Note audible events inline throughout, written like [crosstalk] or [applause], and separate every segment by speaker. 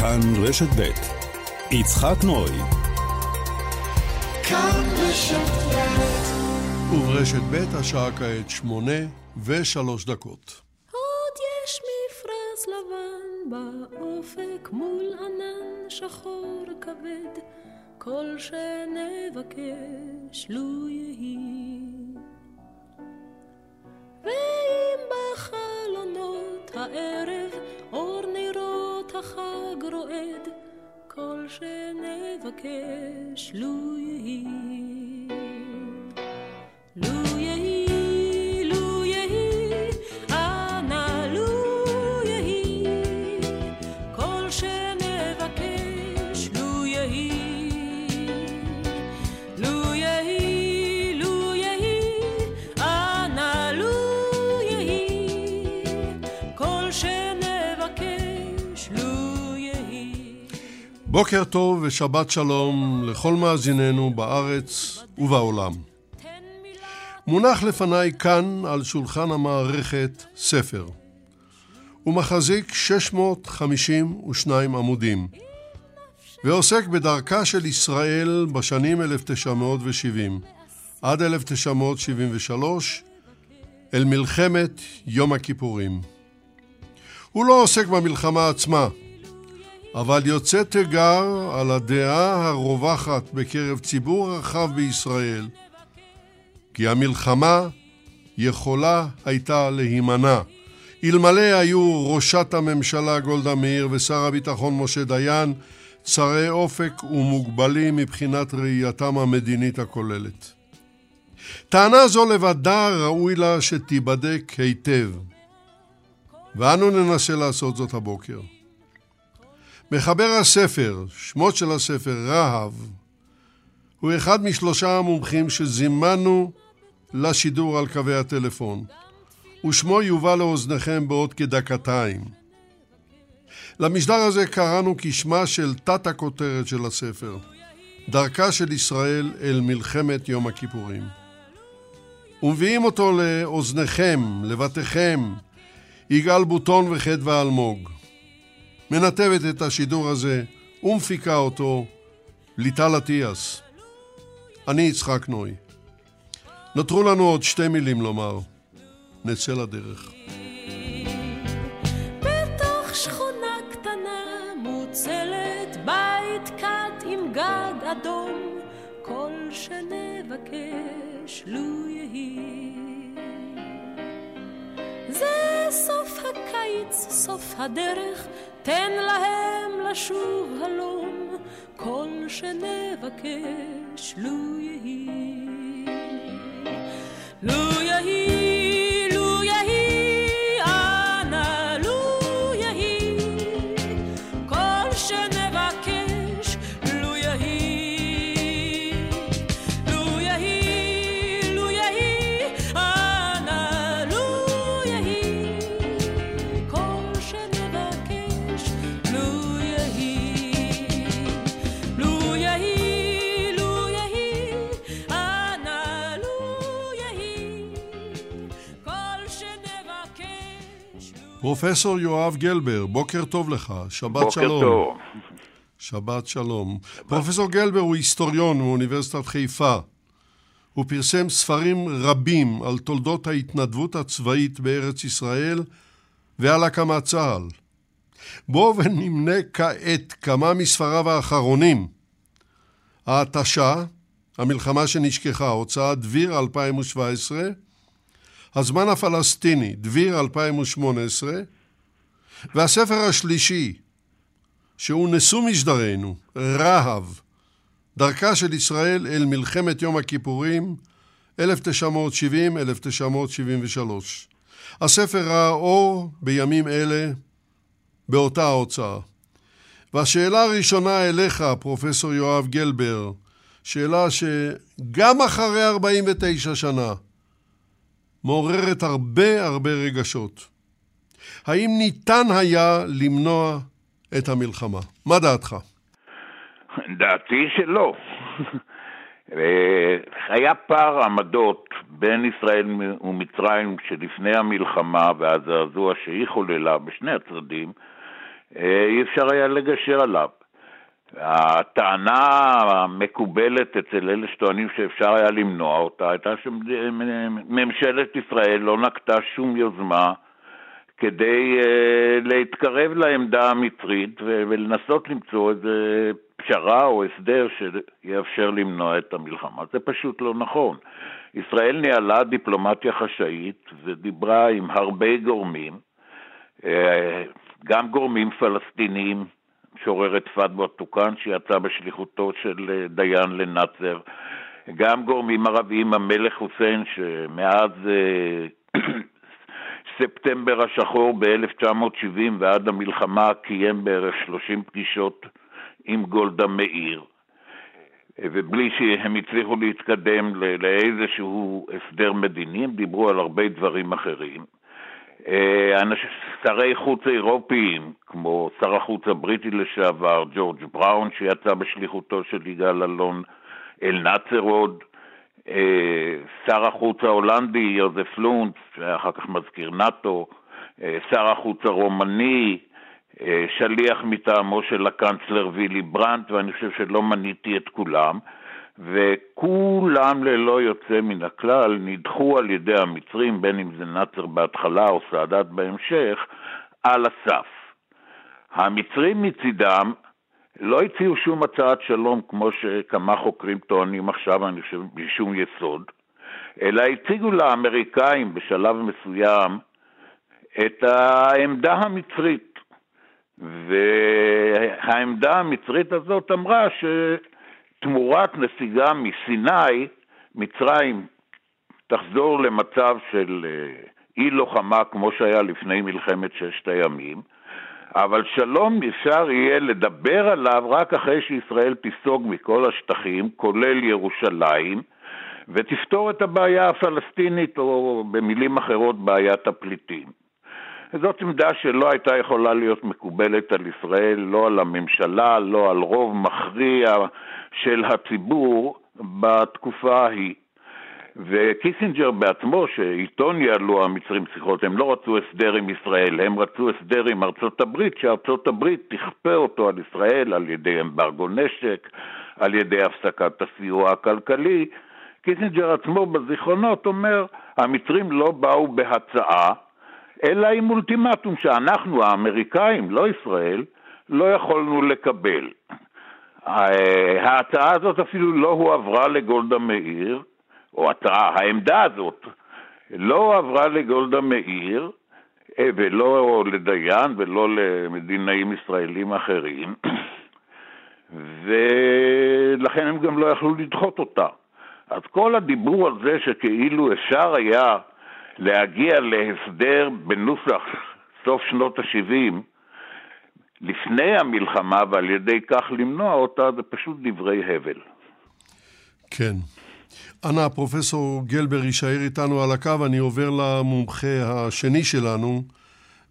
Speaker 1: כאן רשת ב' יצחק נוי כאן
Speaker 2: רשת ב' וברשת ב' השעה כעת שמונה ושלוש דקות.
Speaker 3: עוד יש מפרש לבן באופק מול ענן שחור כבד כל שנבקש לו יהי. ואם בחלונות הערב אור נרות החג רועד, כל שנבקש לו יהי.
Speaker 2: בוקר טוב ושבת שלום לכל מאזיננו בארץ ובעולם. מונח לפניי כאן על שולחן המערכת ספר. הוא מחזיק 652 עמודים, ועוסק בדרכה של ישראל בשנים 1970 עד 1973 אל מלחמת יום הכיפורים. הוא לא עוסק במלחמה עצמה, אבל יוצא תיגר על הדעה הרווחת בקרב ציבור רחב בישראל, כי המלחמה יכולה הייתה להימנע. אלמלא היו ראשת הממשלה גולדה מאיר ושר הביטחון משה דיין צרי אופק ומוגבלים מבחינת ראייתם המדינית הכוללת. טענה זו לבדה ראוי לה שתיבדק היטב, ואנו ננסה לעשות זאת הבוקר. מחבר הספר, שמות של הספר, רהב, הוא אחד משלושה המומחים שזימנו לשידור על קווי הטלפון, ושמו יובא לאוזניכם בעוד כדקתיים. למשדר הזה קראנו כשמה של תת הכותרת של הספר, דרכה של ישראל אל מלחמת יום הכיפורים. ומביאים אותו לאוזניכם, לבתיכם, יגאל בוטון וחדווה אלמוג. מנתבת את השידור הזה ומפיקה אותו ליטל אטיאס. אני יצחק נוי. נותרו לנו עוד שתי מילים לומר. נצא לדרך.
Speaker 3: בתוך שכונה קטנה מוצלת בית קט עם גג אדום כל שנבקש לו יהי זה סוף הקיץ, סוף הדרך תן להם לשוב הלום, כל שנבקש לו יהי. לו יהי
Speaker 2: פרופסור יואב גלבר, בוקר טוב לך, שבת בוקר שלום.
Speaker 4: בוקר טוב.
Speaker 2: שבת שלום. שבת. פרופסור גלבר הוא היסטוריון מאוניברסיטת חיפה. הוא פרסם ספרים רבים על תולדות ההתנדבות הצבאית בארץ ישראל ועל הקמת צה"ל. בואו ונמנה כעת כמה מספריו האחרונים. ההתשה, המלחמה שנשכחה, הוצאת דביר 2017, הזמן הפלסטיני, דביר 2018, והספר השלישי, שהוא נשוא משדרנו, רהב, דרכה של ישראל אל מלחמת יום הכיפורים, 1970-1973. הספר ראה אור בימים אלה באותה ההוצאה. והשאלה הראשונה אליך, פרופסור יואב גלבר, שאלה שגם אחרי 49 שנה, מעוררת הרבה הרבה רגשות. האם ניתן היה למנוע את המלחמה? מה דעתך?
Speaker 4: דעתי שלא. היה פער עמדות בין ישראל ומצרים שלפני המלחמה והזעזוע שהיא חוללה בשני הצדדים, אה, אי אפשר היה לגשר עליו. הטענה המקובלת אצל אלה שטוענים שאפשר היה למנוע אותה הייתה שממשלת ישראל לא נקטה שום יוזמה כדי uh, להתקרב לעמדה המצרית ולנסות למצוא איזה פשרה או הסדר שיאפשר למנוע את המלחמה. זה פשוט לא נכון. ישראל ניהלה דיפלומטיה חשאית ודיברה עם הרבה גורמים, אה, גם גורמים פלסטיניים, משוררת פדווה טוקאן שיצאה בשליחותו של אה, דיין לנאצר, גם גורמים ערביים, המלך חוסיין שמאז [clears throat] ספטמבר השחור ב-1970 ועד המלחמה קיים בערך 30 פגישות עם גולדה מאיר, ובלי שהם הצליחו להתקדם לאיזשהו הסדר מדיני, הם דיברו על הרבה דברים אחרים. אה, שרי חוץ אירופיים, כמו שר החוץ הבריטי לשעבר, ג'ורג' בראון, שיצא בשליחותו של יגאל אלון, אל נאצר עוד, אה, שר החוץ ההולנדי יוזף לונץ, שהיה אחר כך מזכיר נאט"ו, אה, שר החוץ הרומני, שליח מטעמו של הקנצלר וילי ברנט, ואני חושב שלא מניתי את כולם, וכולם ללא יוצא מן הכלל נדחו על ידי המצרים, בין אם זה נאצר בהתחלה או סאדאת בהמשך, על הסף. המצרים מצידם לא הציעו שום הצעת שלום, כמו שכמה חוקרים טוענים עכשיו, אני חושב, בלי שום יסוד, אלא הציגו לאמריקאים בשלב מסוים את העמדה המצרית. והעמדה המצרית הזאת אמרה שתמורת נסיגה מסיני, מצרים תחזור למצב של אה, אי לוחמה כמו שהיה לפני מלחמת ששת הימים, אבל שלום אפשר יהיה לדבר עליו רק אחרי שישראל תיסוג מכל השטחים, כולל ירושלים, ותפתור את הבעיה הפלסטינית, או במילים אחרות, בעיית הפליטים. זאת עמדה שלא הייתה יכולה להיות מקובלת על ישראל, לא על הממשלה, לא על רוב מכריע של הציבור בתקופה ההיא. וקיסינג'ר בעצמו, שאיתו ניהלו המצרים שיחות, הם לא רצו הסדר עם ישראל, הם רצו הסדר עם ארצות הברית, שארצות הברית תכפה אותו על ישראל על ידי אמברגו נשק, על ידי הפסקת הסיוע הכלכלי. קיסינג'ר עצמו בזיכרונות אומר, המצרים לא באו בהצעה, אלא עם אולטימטום שאנחנו, האמריקאים, לא ישראל, לא יכולנו לקבל. ההצעה הזאת אפילו לא הועברה לגולדה מאיר, או הצעה, העמדה הזאת, לא עברה לגולדה מאיר, אה, ולא לדיין ולא למדינאים ישראלים אחרים, [clears throat] ולכן הם גם לא יכלו לדחות אותה. אז כל הדיבור על זה שכאילו אפשר היה להגיע להסדר בנוסח סוף שנות ה-70 לפני המלחמה ועל ידי כך למנוע אותה, זה פשוט דברי הבל.
Speaker 2: כן. אנא, פרופסור גלבר יישאר איתנו על הקו, אני עובר למומחה השני שלנו,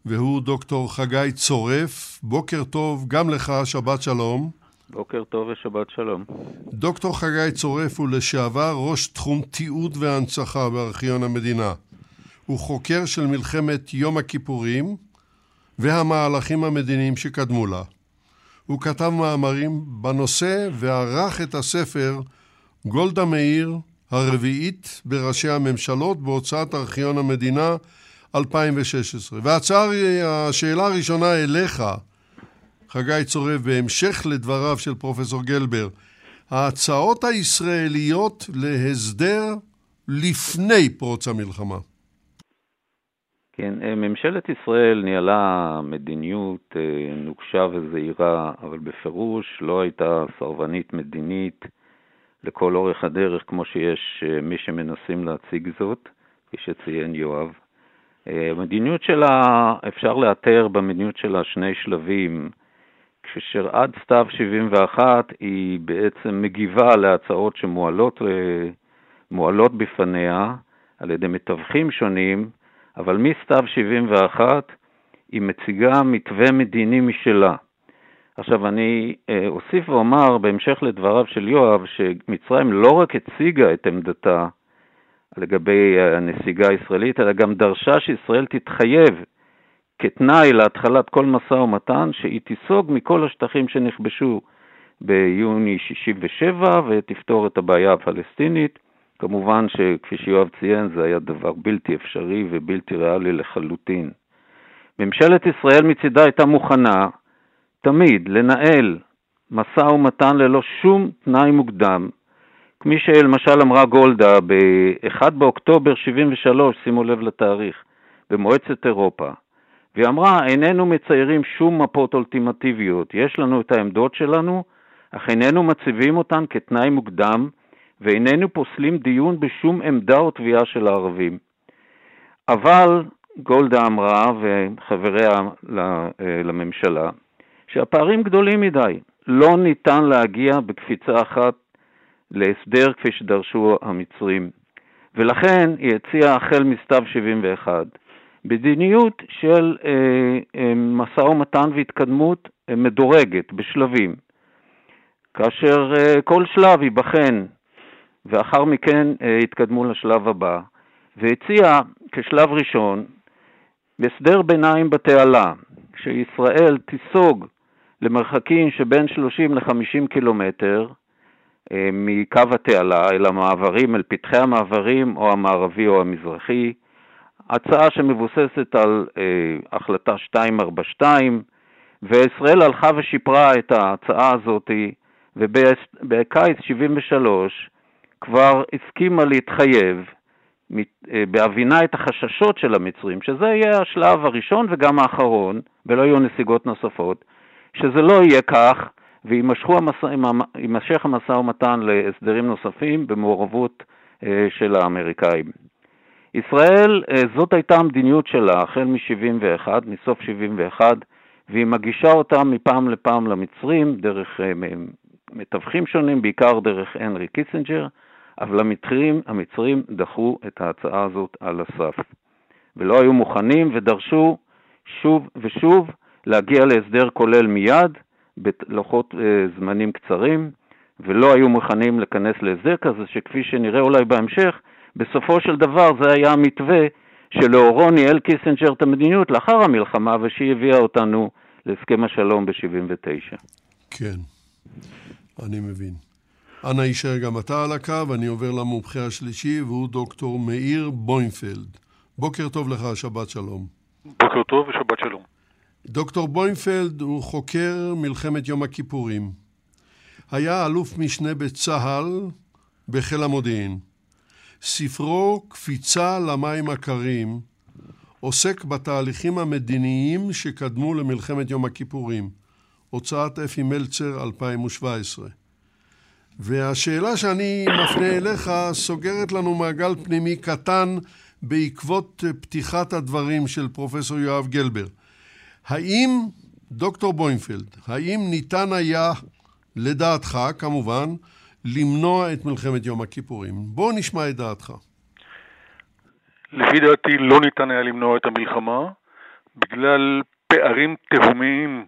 Speaker 2: והוא דוקטור חגי צורף. בוקר טוב, גם לך, שבת שלום.
Speaker 5: בוקר טוב ושבת שלום.
Speaker 2: דוקטור חגי צורף הוא לשעבר ראש תחום תיעוד והנצחה בארכיון המדינה. הוא חוקר של מלחמת יום הכיפורים והמהלכים המדיניים שקדמו לה. הוא כתב מאמרים בנושא וערך את הספר גולדה מאיר, הרביעית בראשי הממשלות בהוצאת ארכיון המדינה 2016. והשאלה הראשונה אליך, חגי צורף, בהמשך לדבריו של פרופסור גלבר, ההצעות הישראליות להסדר לפני פרוץ המלחמה.
Speaker 5: כן, אה, ממשלת ישראל ניהלה מדיניות אה, נוקשה וזהירה, אבל בפירוש לא הייתה סרבנית מדינית לכל אורך הדרך, כמו שיש אה, מי שמנסים להציג זאת, כפי שציין יואב. המדיניות שלה, אפשר לאתר במדיניות שלה שני שלבים, כאשר עד סתיו 71 היא בעצם מגיבה להצעות שמועלות מועלות בפניה על ידי מתווכים שונים, אבל מסתיו 71 היא מציגה מתווה מדיני משלה. עכשיו, אני אה, אוסיף ואומר, בהמשך לדבריו של יואב, שמצרים לא רק הציגה את עמדתה לגבי הנסיגה הישראלית, אלא גם דרשה שישראל תתחייב כתנאי להתחלת כל משא ומתן, שהיא תיסוג מכל השטחים שנכבשו ביוני 67' ותפתור את הבעיה הפלסטינית. כמובן שכפי שיואב ציין, זה היה דבר בלתי אפשרי ובלתי ריאלי לחלוטין. ממשלת ישראל מצידה הייתה מוכנה תמיד לנהל משא ומתן ללא שום תנאי מוקדם, כמי שלמשל אמרה גולדה ב-1 באוקטובר 73, שימו לב לתאריך, במועצת אירופה, והיא אמרה, איננו מציירים שום מפות אולטימטיביות, יש לנו את העמדות שלנו, אך איננו מציבים אותן כתנאי מוקדם, ואיננו פוסלים דיון בשום עמדה או תביעה של הערבים. אבל גולדה אמרה, וחבריה לממשלה, שהפערים גדולים מדי. לא ניתן להגיע בקפיצה אחת להסדר כפי שדרשו המצרים. ולכן היא הציעה החל מסתיו 71 מדיניות של אה, אה, משא ומתן והתקדמות אה, מדורגת בשלבים, כאשר אה, כל שלב ייבחן ואחר מכן אה, יתקדמו לשלב הבא, והציעה כשלב ראשון הסדר ביניים בתעלה, שישראל תיסוג למרחקים שבין 30 ל-50 קילומטר אה, מקו התעלה אל המעברים, אל פתחי המעברים, או המערבי או המזרחי, הצעה שמבוססת על אה, החלטה 242, וישראל הלכה ושיפרה את ההצעה הזאת, ובקיץ 73 כבר הסכימה להתחייב אה, בהבינה את החששות של המצרים, שזה יהיה השלב הראשון וגם האחרון, ולא יהיו נסיגות נוספות, שזה לא יהיה כך, ויימשך המשא ומתן להסדרים נוספים במעורבות אה, של האמריקאים. ישראל, אה, זאת הייתה המדיניות שלה החל מ-71, מסוף 71, והיא מגישה אותה מפעם לפעם למצרים דרך מתווכים שונים, בעיקר דרך הנרי קיסינג'ר, אבל המצרים, המצרים דחו את ההצעה הזאת על הסף, ולא היו מוכנים ודרשו שוב ושוב להגיע להסדר כולל מיד, בלוחות אה, זמנים קצרים, ולא היו מוכנים להיכנס להסדר כזה, שכפי שנראה אולי בהמשך, בסופו של דבר זה היה המתווה שלאורו ניהל קיסינג'ר את המדיניות לאחר המלחמה, ושהיא הביאה אותנו להסכם השלום ב-79.
Speaker 2: כן, אני מבין. אנא הישאר גם אתה על הקו, אני עובר למומחה השלישי, והוא דוקטור מאיר בוימפלד. בוקר טוב לך, שבת שלום.
Speaker 6: בוקר טוב ושבת שלום.
Speaker 2: דוקטור בוימפלד הוא חוקר מלחמת יום הכיפורים. היה אלוף משנה בצה"ל בחיל המודיעין. ספרו "קפיצה למים הקרים" עוסק בתהליכים המדיניים שקדמו למלחמת יום הכיפורים. הוצאת אפי מלצר 2017. והשאלה שאני מפנה אליך סוגרת לנו מעגל פנימי קטן בעקבות פתיחת הדברים של פרופסור יואב גלבר. האם, דוקטור בוינפלד, האם ניתן היה, לדעתך כמובן, למנוע את מלחמת יום הכיפורים? בוא נשמע את דעתך.
Speaker 6: לפי דעתי לא ניתן היה למנוע את המלחמה בגלל פערים תהומיים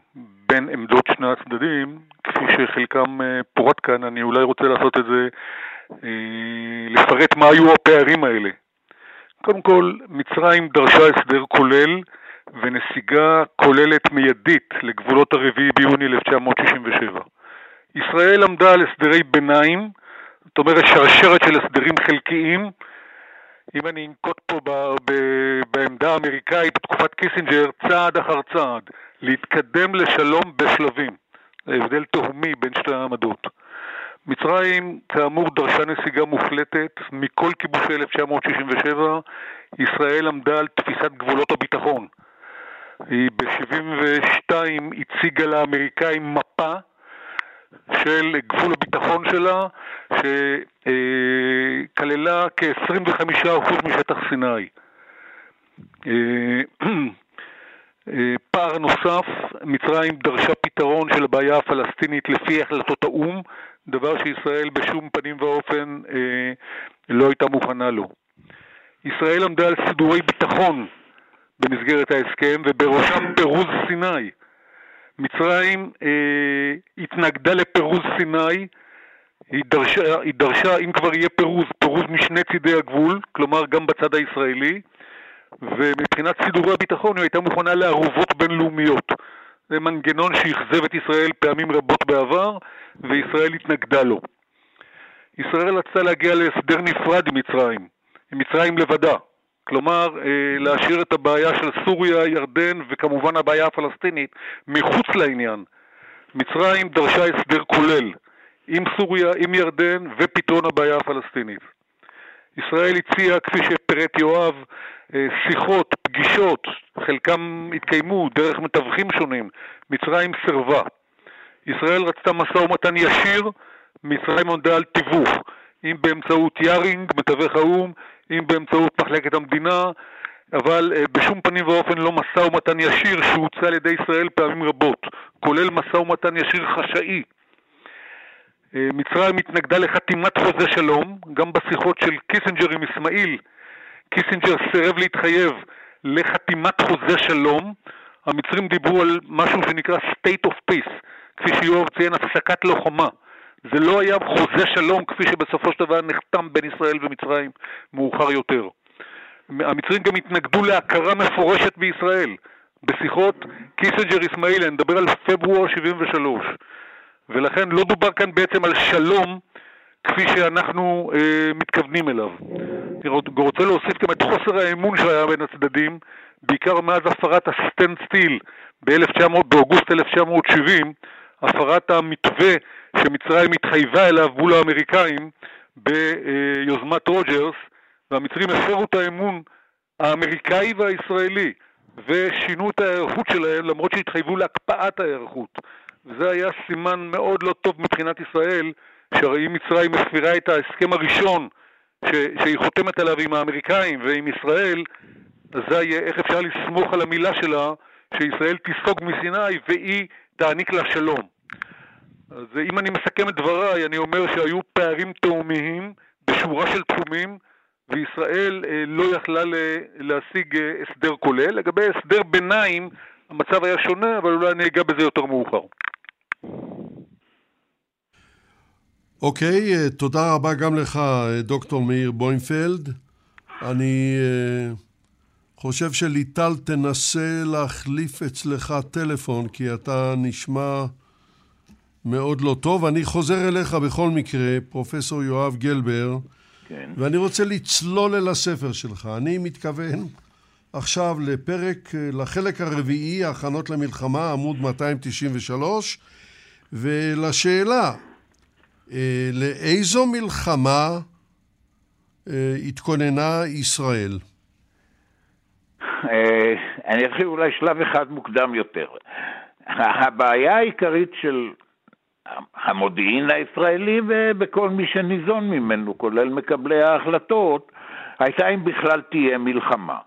Speaker 6: בין עמדות שני הצדדים, כפי שחלקם אה, פורט כאן, אני אולי רוצה לעשות את זה, אה, לפרט מה היו הפערים האלה. קודם כל, מצרים דרשה הסדר כולל ונסיגה כוללת מיידית לגבולות הרביעי ביוני 1967. ישראל עמדה על הסדרי ביניים, זאת אומרת שרשרת של הסדרים חלקיים, אם אני אנקוט פה ב, ב, בעמדה האמריקאית בתקופת קיסינג'ר, צעד אחר צעד, להתקדם לשלום בשלבים. זה הבדל תהומי בין שתי העמדות. מצרים, כאמור, דרשה נסיגה מוחלטת מכל כיבושי 1967. ישראל עמדה על תפיסת גבולות הביטחון. היא ב-72 הציגה לאמריקאים מפה של גבול הביטחון שלה, שכללה כ-25% משטח סיני. אה, פער נוסף, מצרים דרשה פתרון של הבעיה הפלסטינית לפי החלטות האו"ם, דבר שישראל בשום פנים ואופן אה, לא הייתה מוכנה לו. ישראל עמדה על סידורי ביטחון במסגרת ההסכם, ובראשם פירוז סיני. מצרים אה, התנגדה לפירוז סיני, היא דרשה, היא דרשה, אם כבר יהיה פירוז, פירוז משני צידי הגבול, כלומר גם בצד הישראלי, ומבחינת סידורי הביטחון היא הייתה מוכנה לערובות בינלאומיות. זה מנגנון שאכזב את ישראל פעמים רבות בעבר, וישראל התנגדה לו. ישראל רצתה להגיע להסדר נפרד עם מצרים, עם מצרים לבדה. כלומר, אה, להשאיר את הבעיה של סוריה, ירדן וכמובן הבעיה הפלסטינית מחוץ לעניין. מצרים דרשה הסדר כולל עם סוריה, עם ירדן ופתרון הבעיה הפלסטינית. ישראל הציעה, כפי שפירט יואב, שיחות, פגישות, חלקם התקיימו דרך מתווכים שונים, מצרים סירבה. ישראל רצתה משא ומתן ישיר, מצרים עמדה על תיווך, אם באמצעות יארינג, מתווך האו"ם, אם באמצעות מחלקת המדינה, אבל אה, בשום פנים ואופן לא משא ומתן ישיר שהוצע על ידי ישראל פעמים רבות, כולל משא ומתן ישיר חשאי. אה, מצרים התנגדה לחתימת חוזה שלום, גם בשיחות של קיסינג'ר עם אסמאעיל, קיסינג'ר סירב להתחייב לחתימת חוזה שלום, המצרים דיברו על משהו שנקרא state of peace, כפי שיואב ציין, הפסקת לוחמה. זה לא היה חוזה שלום כפי שבסופו של דבר נחתם בין ישראל ומצרים מאוחר יותר. המצרים גם התנגדו להכרה מפורשת בישראל. בשיחות קיסינג'ר אסמאעיל, אני מדבר על פברואר 73. ולכן לא דובר כאן בעצם על שלום כפי שאנחנו אה, מתכוונים אליו. אני רוצה להוסיף גם את חוסר האמון שהיה בין הצדדים, בעיקר מאז הפרת ה standstill באוגוסט 1970, הפרת המתווה שמצרים התחייבה אליו מול האמריקאים ביוזמת רוג'רס, והמצרים הפרו את האמון האמריקאי והישראלי ושינו את ההיערכות שלהם למרות שהתחייבו להקפאת ההיערכות. וזה היה סימן מאוד לא טוב מבחינת ישראל, שהרי אם מצרים מפרה את ההסכם הראשון ש, שהיא חותמת עליו עם האמריקאים ועם ישראל, אזי איך אפשר לסמוך על המילה שלה שישראל תיסוג מסיני והיא תעניק לה שלום. אז אם אני מסכם את דבריי, אני אומר שהיו פערים תאומיים בשורה של תחומים, וישראל אה, לא יכלה להשיג אה, הסדר כולל. לגבי הסדר ביניים, המצב היה שונה, אבל אולי אני אגע בזה יותר מאוחר.
Speaker 2: אוקיי, okay, תודה רבה גם לך, דוקטור מאיר בוימפלד. אני uh, חושב שליטל תנסה להחליף אצלך טלפון, כי אתה נשמע מאוד לא טוב. אני חוזר אליך בכל מקרה, פרופסור יואב גלבר, כן. ואני רוצה לצלול אל הספר שלך. אני מתכוון עכשיו לפרק, לחלק הרביעי, הכנות למלחמה, עמוד 293, ולשאלה, אה, לאיזו מלחמה אה, התכוננה ישראל?
Speaker 4: אה, אני אתחיל אולי שלב אחד מוקדם יותר. הבעיה העיקרית של המודיעין הישראלי ובכל מי שניזון ממנו, כולל מקבלי ההחלטות, הייתה אם בכלל תהיה מלחמה.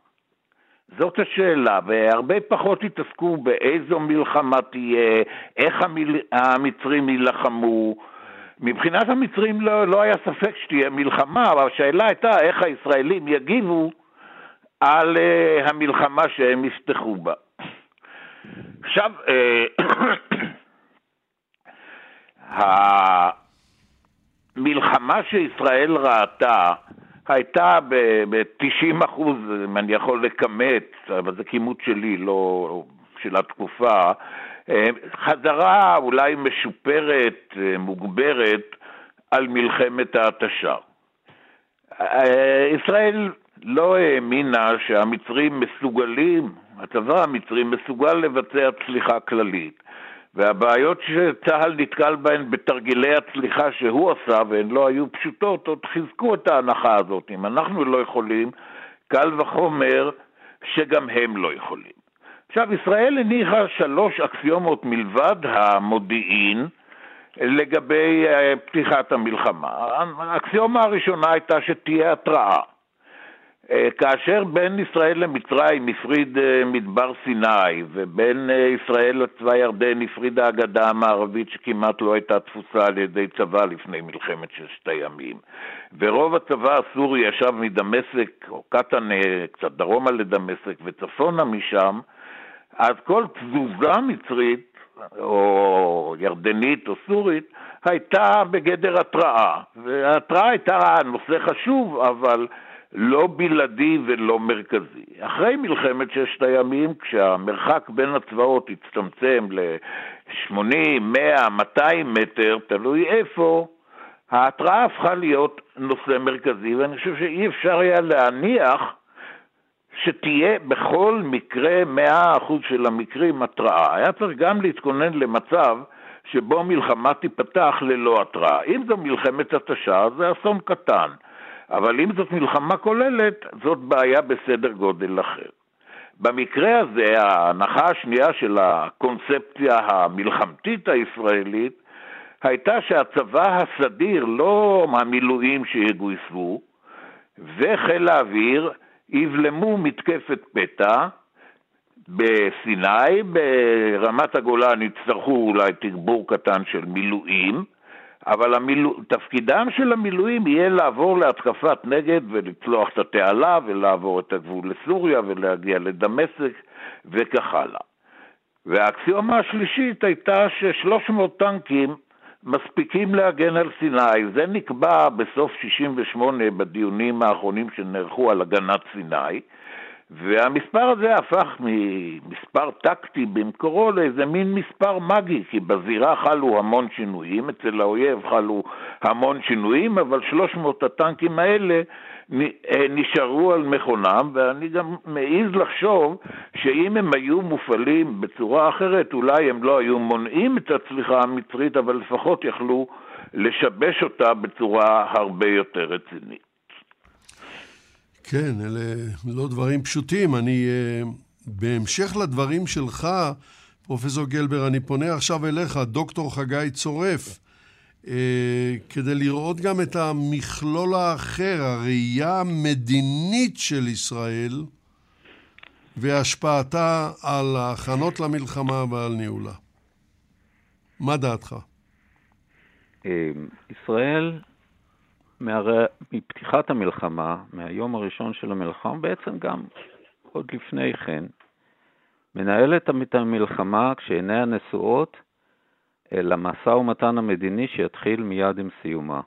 Speaker 4: זאת השאלה, והרבה פחות התעסקו באיזו מלחמה תהיה, איך. המצרים יילחמו. מבחינת המצרים לא, לא היה ספק שתהיה מלחמה, אבל השאלה הייתה איך הישראלים יגיבו על uh, המלחמה שהם יפתחו בה. עכשיו, uh, [coughs] המלחמה שישראל ראתה הייתה ב-90 אחוז, אם אני יכול לכמת, אבל זה כימות שלי, לא של התקופה, חזרה אולי משופרת, אה, מוגברת, על מלחמת ההתשה. אה, ישראל לא האמינה שהמצרים מסוגלים, הצבא המצרי מסוגל לבצע צליחה כללית. והבעיות שצה"ל נתקל בהן בתרגילי הצליחה שהוא עשה, והן לא היו פשוטות, עוד חיזקו את ההנחה הזאת. אם אנחנו לא יכולים, קל וחומר שגם הם לא יכולים. עכשיו, ישראל הניחה שלוש אקסיומות מלבד המודיעין לגבי אה, פתיחת המלחמה. האקסיומה הראשונה הייתה שתהיה התראה. אה, כאשר בין ישראל למצרים הפריד אה, מדבר סיני ובין ישראל לצבא ירדן הפרידה הגדה המערבית שכמעט לא הייתה תפוסה על ידי צבא לפני מלחמת ששת הימים ורוב הצבא הסורי ישב מדמשק או קטנה קצת דרומה לדמשק וצפונה משם אז כל תזוזה מצרית או ירדנית או סורית הייתה בגדר התראה וההתראה הייתה נושא חשוב אבל לא בלעדי ולא מרכזי. אחרי מלחמת ששת הימים, כשהמרחק בין הצבאות הצטמצם ל-80, 100, 200 מטר, תלוי איפה, ההתראה הפכה להיות נושא מרכזי, ואני חושב שאי אפשר היה להניח שתהיה בכל מקרה 100% של המקרים התראה. היה צריך גם להתכונן למצב שבו מלחמה תיפתח ללא התראה. אם זו מלחמת התשה, זה אסון קטן, אבל אם זאת מלחמה כוללת, זאת בעיה בסדר גודל אחר. במקרה הזה, ההנחה השנייה של הקונספציה המלחמתית הישראלית הייתה שהצבא הסדיר, לא המילואים שיגויסו, וחיל האוויר יבלמו מתקפת פתע בסיני, ברמת הגולן יצטרכו אולי תגבור קטן של מילואים, אבל המילו... תפקידם של המילואים יהיה לעבור להתקפת נגד ולצלוח את התעלה ולעבור את הגבול לסוריה ולהגיע לדמשק וכך הלאה. והאקסיומה השלישית הייתה ש-300 טנקים מספיקים להגן על סיני. זה נקבע בסוף 68' בדיונים האחרונים שנערכו על הגנת סיני, והמספר הזה הפך ממספר טקטי במקורו לאיזה מין מספר מגי, כי בזירה חלו המון שינויים, אצל האויב חלו המון שינויים, אבל 300 הטנקים האלה נשארו על מכונם, ואני גם מעז לחשוב שאם הם היו מופעלים בצורה אחרת, אולי הם לא היו מונעים את הצליחה המצרית, אבל לפחות יכלו לשבש אותה בצורה הרבה יותר רצינית.
Speaker 2: כן, אלה לא דברים פשוטים. אני, אה, בהמשך לדברים שלך, פרופסור גלבר, אני פונה עכשיו אליך, דוקטור חגי צורף. אה, כדי לראות גם את המכלול האחר, הראייה המדינית של ישראל והשפעתה על ההכנות למלחמה ועל ניהולה. מה דעתך?
Speaker 5: אה, ישראל. מפתיחת המלחמה, מהיום הראשון של המלחמה, בעצם גם עוד לפני כן, מנהלת את המלחמה כשעיניה נשואות למשא ומתן המדיני שיתחיל מיד עם סיומה.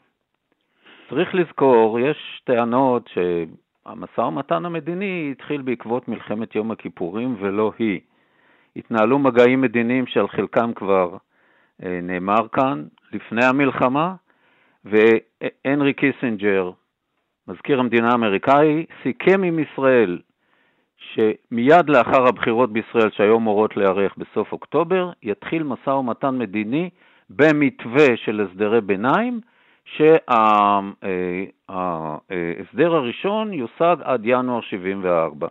Speaker 5: צריך לזכור, יש טענות שהמשא ומתן המדיני התחיל בעקבות מלחמת יום הכיפורים ולא היא. התנהלו מגעים מדיניים שעל חלקם כבר אה, נאמר כאן לפני המלחמה, והנרי קיסינג'ר, מזכיר המדינה האמריקאי, סיכם עם ישראל שמיד לאחר הבחירות בישראל שהיו אמורות להיערך בסוף אוקטובר, יתחיל משא ומתן מדיני במתווה של הסדרי ביניים, שההסדר הראשון יושג עד ינואר 74.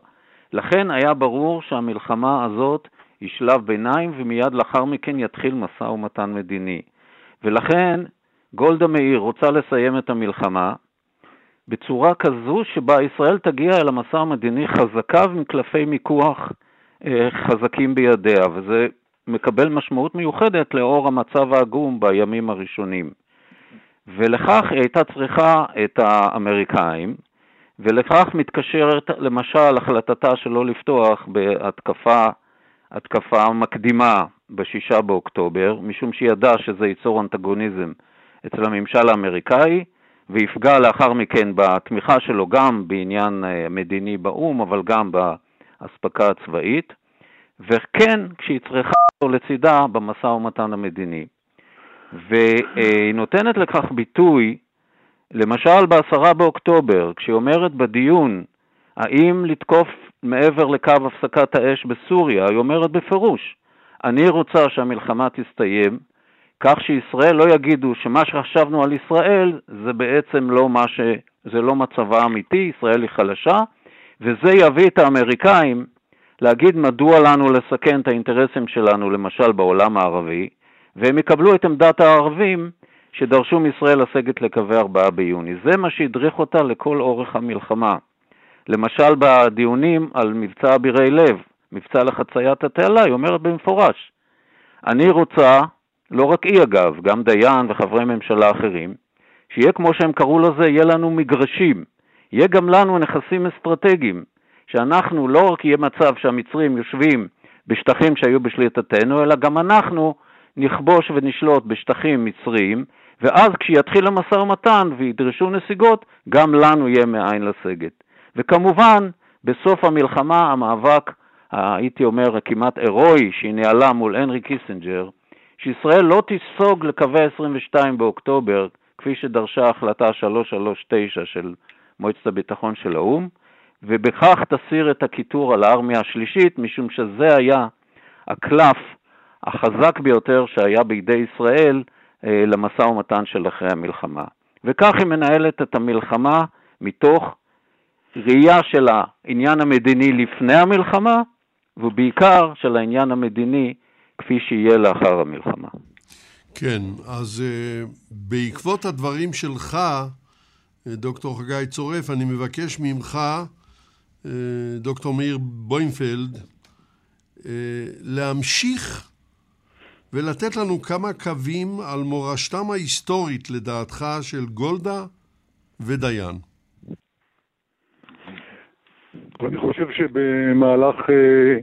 Speaker 5: לכן היה ברור שהמלחמה הזאת היא שלב ביניים ומיד לאחר מכן יתחיל משא ומתן מדיני. ולכן גולדה מאיר רוצה לסיים את המלחמה, בצורה כזו שבה ישראל תגיע אל המשא המדיני חזקה ועם קלפי מיקוח אה, חזקים בידיה, וזה מקבל משמעות מיוחדת לאור המצב העגום בימים הראשונים. ולכך היא הייתה צריכה את האמריקאים, ולכך מתקשרת למשל החלטתה שלא לפתוח בהתקפה התקפה מקדימה בשישה באוקטובר, משום שהיא ידעה שזה ייצור אנטגוניזם אצל הממשל האמריקאי, ויפגע לאחר מכן בתמיכה שלו גם בעניין אה, מדיני באו"ם, אבל גם באספקה הצבאית, וכן כשהיא צריכה אותו לצידה במשא ומתן המדיני. והיא נותנת לכך ביטוי, למשל בעשרה באוקטובר, כשהיא אומרת בדיון האם לתקוף מעבר לקו הפסקת האש בסוריה, היא אומרת בפירוש, אני רוצה שהמלחמה תסתיים, כך שישראל לא יגידו שמה שחשבנו על ישראל זה בעצם לא מה ש... זה לא מצבה אמיתי, ישראל היא חלשה, וזה יביא את האמריקאים להגיד מדוע לנו לסכן את האינטרסים שלנו, למשל בעולם הערבי, והם יקבלו את עמדת הערבים שדרשו מישראל לסגת לקווי 4 ביוני. זה מה שהדריך אותה לכל אורך המלחמה. למשל בדיונים על מבצע אבירי לב, מבצע לחציית התעלה, היא אומרת במפורש, אני רוצה לא רק היא אגב, גם דיין וחברי ממשלה אחרים, שיהיה כמו שהם קראו לזה, יהיה לנו מגרשים, יהיה גם לנו נכסים אסטרטגיים, שאנחנו לא רק יהיה מצב שהמצרים יושבים בשטחים שהיו בשליטתנו, אלא גם אנחנו נכבוש ונשלוט בשטחים מצריים, ואז כשיתחיל המשא ומתן וידרשו נסיגות, גם לנו יהיה מאין לסגת. וכמובן, בסוף המלחמה המאבק, הייתי אומר, הכמעט הירואי, שהיא ניהלה מול הנרי קיסינג'ר, שישראל לא תיסוג לקווי 22 באוקטובר, כפי שדרשה החלטה 339 של מועצת הביטחון של האו"ם, ובכך תסיר את הקיטור על הארמיה השלישית, משום שזה היה הקלף החזק ביותר שהיה בידי ישראל אה, למשא ומתן של אחרי המלחמה. וכך היא מנהלת את המלחמה מתוך ראייה של העניין המדיני לפני המלחמה, ובעיקר של העניין המדיני כפי שיהיה לאחר המלחמה.
Speaker 2: כן, אז uh, בעקבות הדברים שלך, אה, דוקטור חגי צורף, אני מבקש ממך, uh, דוקטור מאיר בוינפלד, uh, להמשיך ולתת לנו כמה קווים על מורשתם ההיסטורית, לדעתך, של גולדה ודיין.
Speaker 7: אני חושב שבמהלך אה,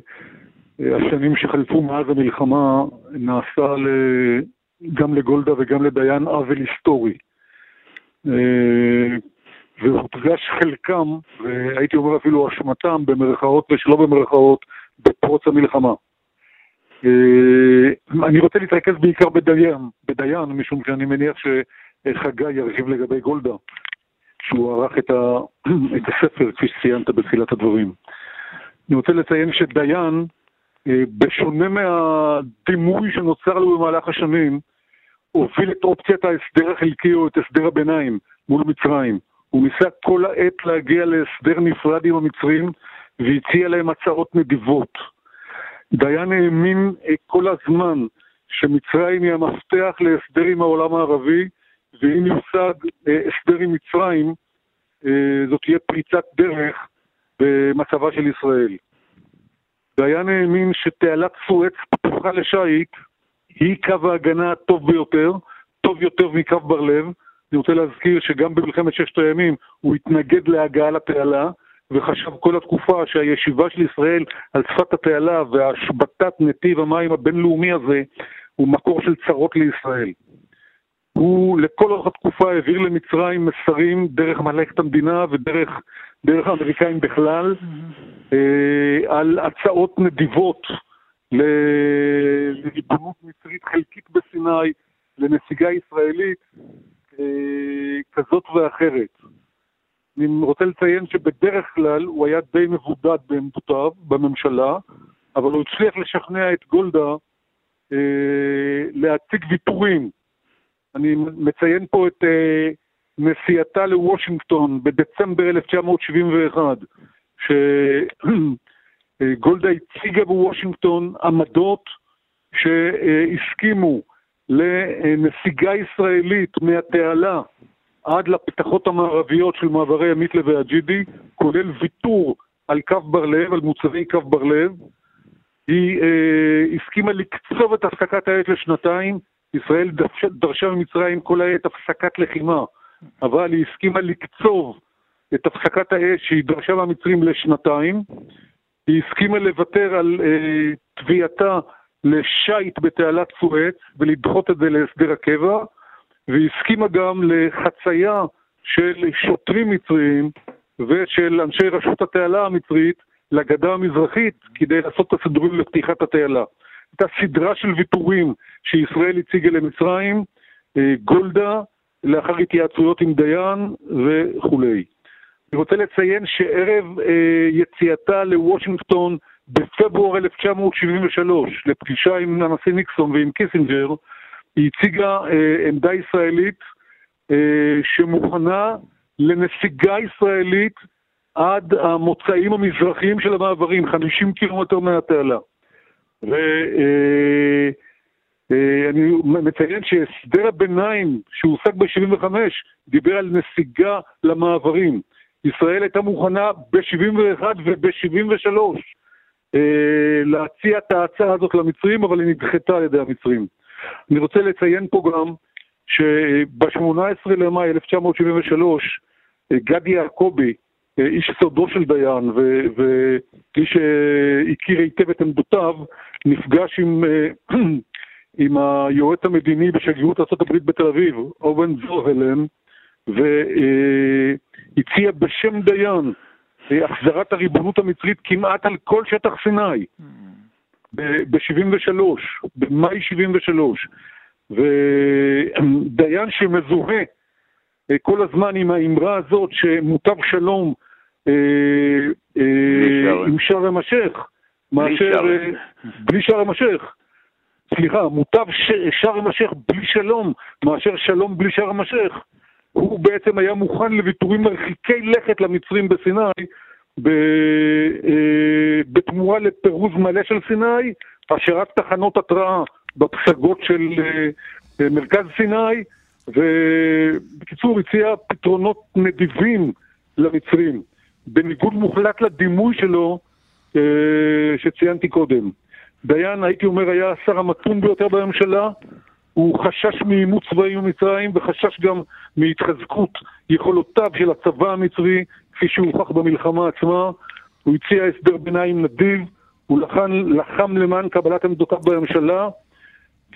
Speaker 7: השנים שחלפו מאז המלחמה נעשה גם לגולדה וגם לדיין עוול היסטורי. אה, והודגש חלקם, והייתי אומר אפילו אשמתם, במרכאות ושלא במרכאות, בפרוץ המלחמה. אה, אני רוצה להתרכז בעיקר בדיין, בדיין, משום שאני מניח שחגי ירחיב לגבי גולדה, שהוא ערך את, ה, [coughs] את הספר, כפי שציינת בתחילת הדברים. אני רוצה לציין שדיין, בשונה מהדימוי שנוצר לו במהלך השנים, הוביל את אופציית ההסדר החלקי או את הסדר הביניים מול מצרים. הוא ניסה כל העת להגיע להסדר נפרד עם המצרים והציע להם הצעות נדיבות. דיין האמין אה, כל הזמן שמצרים היא המפתח להסדר עם העולם הערבי, ואם יושג אה, הסדר עם מצרים, אה, זאת תהיה פריצת דרך במצבה של ישראל. דיין האמין שתעלת סואץ פתוחה לשיט היא קו ההגנה הטוב ביותר, טוב יותר מקו בר לב. אני רוצה להזכיר שגם במלחמת ששת הימים הוא התנגד להגעה לתעלה, וחשב כל התקופה שהישיבה של ישראל על שפת התעלה והשבתת נתיב המים הבינלאומי הזה הוא מקור של צרות לישראל. הוא לכל אורך התקופה העביר למצרים מסרים דרך מלאכת המדינה ודרך דרך האמריקאים בכלל אה, על הצעות נדיבות לריבונות מצרית חלקית בסיני, לנסיגה ישראלית אה, כזאת ואחרת. אני רוצה לציין שבדרך כלל הוא היה די מבודד בעמדותיו בממשלה, אבל הוא הצליח לשכנע את גולדה אה, להציג ויתורים. אני מציין פה את אה, נסיעתה לוושינגטון בדצמבר 1971, שגולדה [clears throat] הציגה בוושינגטון עמדות שהסכימו לנסיגה ישראלית מהתעלה עד לפתחות המערביות של מעברי המיתלה והג'ידי, כולל ויתור על קו בר לב, על מוצבי קו בר לב. היא אה, הסכימה לקצוב את הפסקת האש לשנתיים, ישראל דרשה, ממצרים כל העת הפסקת לחימה, אבל היא הסכימה לקצוב את הפסקת האש שהיא דרשה מהמצרים לשנתיים. היא הסכימה לוותר על אה, תביעתה לשיט בתעלת סואץ ולדחות את זה להסדר הקבע. והסכימה גם לחצייה של שוטרים מצריים ושל אנשי רשות התעלה המצרית לגדה המזרחית כדי לעשות את הסידורים לפתיחת התעלה. הייתה סדרה של ויתורים שישראל הציגה למצרים, אה, גולדה, לאחר התייעצויות עם דיין וכולי. אני רוצה לציין שערב אה, יציאתה לוושינגטון בפברואר 1973, לפגישה עם הנשיא ניקסון ועם קיסינג'ר, היא הציגה אה, עמדה ישראלית שמוכנה לנסיגה ישראלית עד המוצאים המזרחיים של המעברים, 50 קילומטר מהתעלה. ואני אה, אה, מציין שהסדר הביניים שהושג ב-75 דיבר על נסיגה למעברים. ישראל הייתה מוכנה ב-71 וב-73 אה, להציע את ההצעה הזאת למצרים, אבל היא נדחתה על ידי המצרים. אני רוצה לציין פה גם שב-18 למאי 1973, גדי יעקבי, איש סודו של דיין ואיש שהכיר היטב את עמדותיו, נפגש עם, [clears throat] עם היועץ המדיני בשגרירות ארה"ב בתל אביב, אובן זוהלן, והציע בשם דיין החזרת הריבונות המצרית כמעט על כל שטח סיני ב-73, במאי 73. ודיין [clears throat] שמזוהה אה, כל הזמן עם האמרה הזאת שמוטב שלום אה, אה, עם שארם א-שייח, מאשר... בלי שארם א-שייח. סליחה, מוטב שארם א-שייח בלי שלום, מאשר שלום בלי שארם א-שייח. הוא בעצם היה מוכן לוויתורים מרחיקי לכת למצרים בסיני, בתמורה לפירוז מלא של סיני, השארת תחנות התרעה בפסגות של מרכז סיני, ובקיצור הציע פתרונות נדיבים למצרים, בניגוד מוחלט לדימוי שלו אה, שציינתי קודם. דיין, הייתי אומר, היה השר המתון ביותר בממשלה, הוא חשש מעימות צבאי במצרים וחשש גם מהתחזקות יכולותיו של הצבא המצרי, כפי שהוכח במלחמה עצמה. הוא הציע הסדר ביניים נדיב, הוא לחם, לחם למען קבלת עמדותיו בממשלה,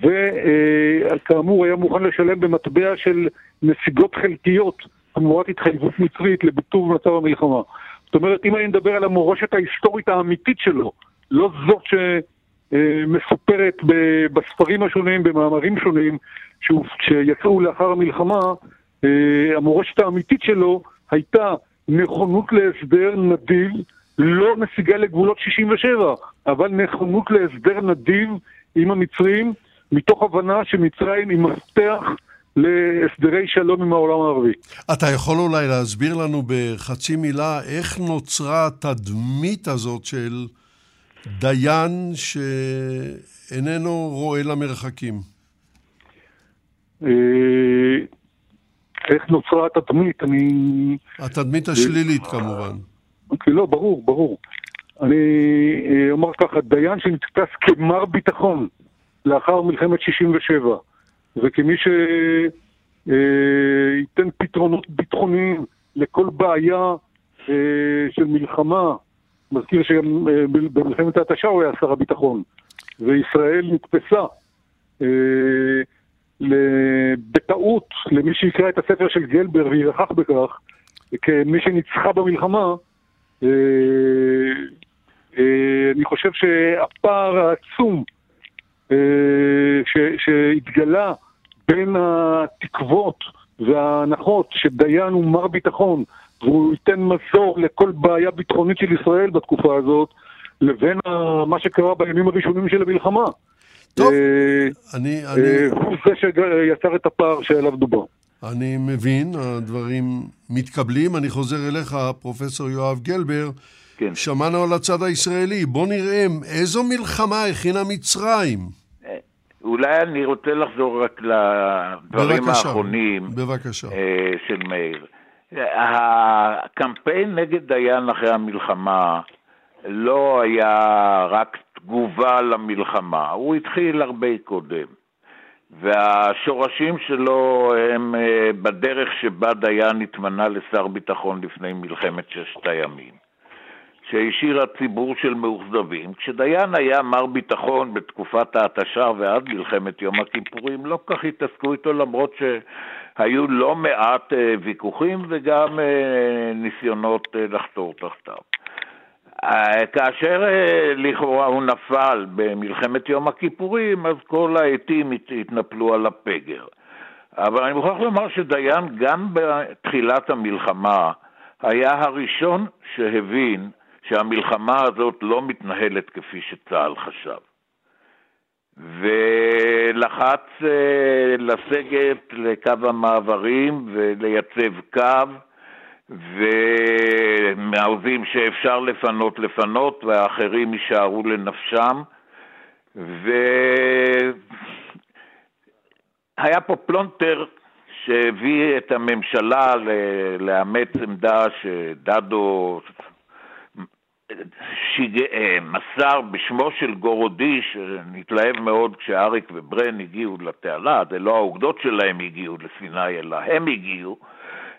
Speaker 7: וכאמור היה מוכן לשלם במטבע של נסיגות חלקיות תמורת התחייבות מצרית לביטול מצב המלחמה. זאת אומרת, אם אני מדבר על המורשת ההיסטורית האמיתית שלו, לא זאת שמסופרת בספרים השונים, במאמרים שונים, שיצאו לאחר המלחמה, אה, המורשת האמיתית שלו הייתה נכונות להסדר נדיב, לא נסיגה לגבולות 67, אבל נכונות להסדר נדיב עם המצרים, מתוך הבנה שמצרים היא מפתח להסדרי שלום עם העולם הערבי.
Speaker 2: אתה יכול אולי להסביר לנו בחצי מילה איך נוצרה התדמית הזאת של דיין שאיננו רואה למרחקים?
Speaker 7: אה, איך נוצרה התדמית? אני...
Speaker 2: התדמית השלילית כמובן.
Speaker 7: אוקיי, לא, ברור, ברור. אני אה, אומר ככה, דיין שנתפס כמר ביטחון, לאחר מלחמת 67, וכמי שייתן פתרונות ביטחוניים לכל בעיה אה, של מלחמה, מזכיר שגם אה, ההתשה הוא היה שר הביטחון, וישראל נתפסה אה, בטעות למי שיקרא את הספר של גלבר וירחח בכך, כמי שניצחה במלחמה, אני חושב שהפער העצום אה, שהתגלה בין התקוות וההנחות שדיין הוא מר ביטחון והוא ייתן מזור לכל בעיה ביטחונית של ישראל בתקופה הזאת, לבין מה שקרה בימים הראשונים של המלחמה.
Speaker 2: טוב, אה, אני...
Speaker 7: אני... אה, הוא זה שיצר את הפער שעליו דובר.
Speaker 2: אני מבין, הדברים מתקבלים. אני חוזר אליך, פרופסור יואב גלבר. כן. שמענו על הצד הישראלי, בוא נראה איזו מלחמה הכינה מצרים.
Speaker 4: אה, אולי אני רוצה לחזור רק לדברים בבקשה, האחרונים בבקשה. אה, של מאיר. הקמפיין נגד דיין אחרי המלחמה לא היה רק תגובה למלחמה, הוא התחיל הרבה קודם. והשורשים שלו הם אה, בדרך שבה דיין התמנה לשר ביטחון לפני מלחמת ששת הימים. שהשאיר הציבור של מאוכזבים. כשדיין היה מר ביטחון בתקופת ההתשה ועד מלחמת יום הכיפורים, לא כל כך התעסקו איתו למרות שהיו לא מעט אה, ויכוחים וגם אה, ניסיונות אה, לחתור תחתיו. כאשר לכאורה הוא נפל במלחמת יום הכיפורים, אז כל העטים התנפלו על הפגר. אבל אני מוכרח לומר שדיין גם בתחילת המלחמה היה הראשון שהבין שהמלחמה הזאת לא מתנהלת כפי שצה"ל חשב. ולחץ אה, לסגת לקו המעברים ולייצב קו, ומעוזים שאפשר לפנות לפנות והאחרים יישארו לנפשם. והיה פה פלונטר שהביא את הממשלה לאמץ עמדה שדדו שיג... אה, מסר בשמו של גורודי, שנתלהב מאוד כשאריק וברן הגיעו לתעלה, זה לא האוגדות שלהם הגיעו לסיני, אלא הם הגיעו,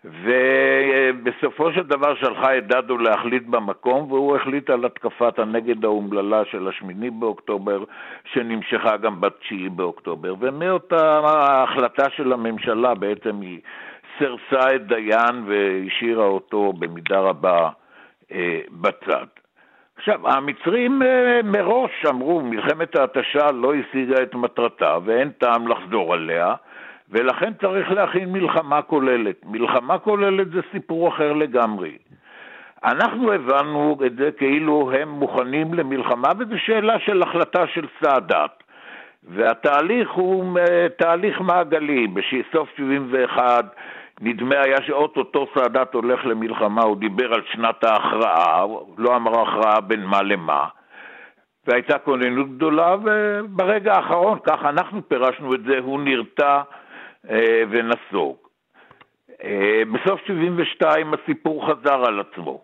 Speaker 4: ובסופו של דבר שלחה את דדו להחליט במקום, והוא החליט על התקפת הנגד האומללה של השמיני באוקטובר, שנמשכה גם בתשיעי באוקטובר, ומאותה ההחלטה של הממשלה בעצם היא סרסה את דיין והשאירה אותו במידה רבה בצד. עכשיו, המצרים אה, מראש אמרו, מלחמת ההתשה לא השיגה את מטרתה ואין טעם לחזור עליה, ולכן צריך להכין מלחמה כוללת. מלחמה כוללת זה סיפור אחר לגמרי. אנחנו הבנו את זה כאילו הם מוכנים למלחמה, וזו שאלה של החלטה של סאדאת. והתהליך הוא אה, תהליך מעגלי. בסוף 71 נדמה היה שאו-טו-טו סאדאת הולך למלחמה, הוא דיבר על שנת ההכרעה, לא אמר הכרעה בין מה למה. והייתה כוננות גדולה, וברגע האחרון, כך אנחנו פירשנו את זה, הוא נרתע אה, ונסוג. אה, בסוף 72 הסיפור חזר על עצמו.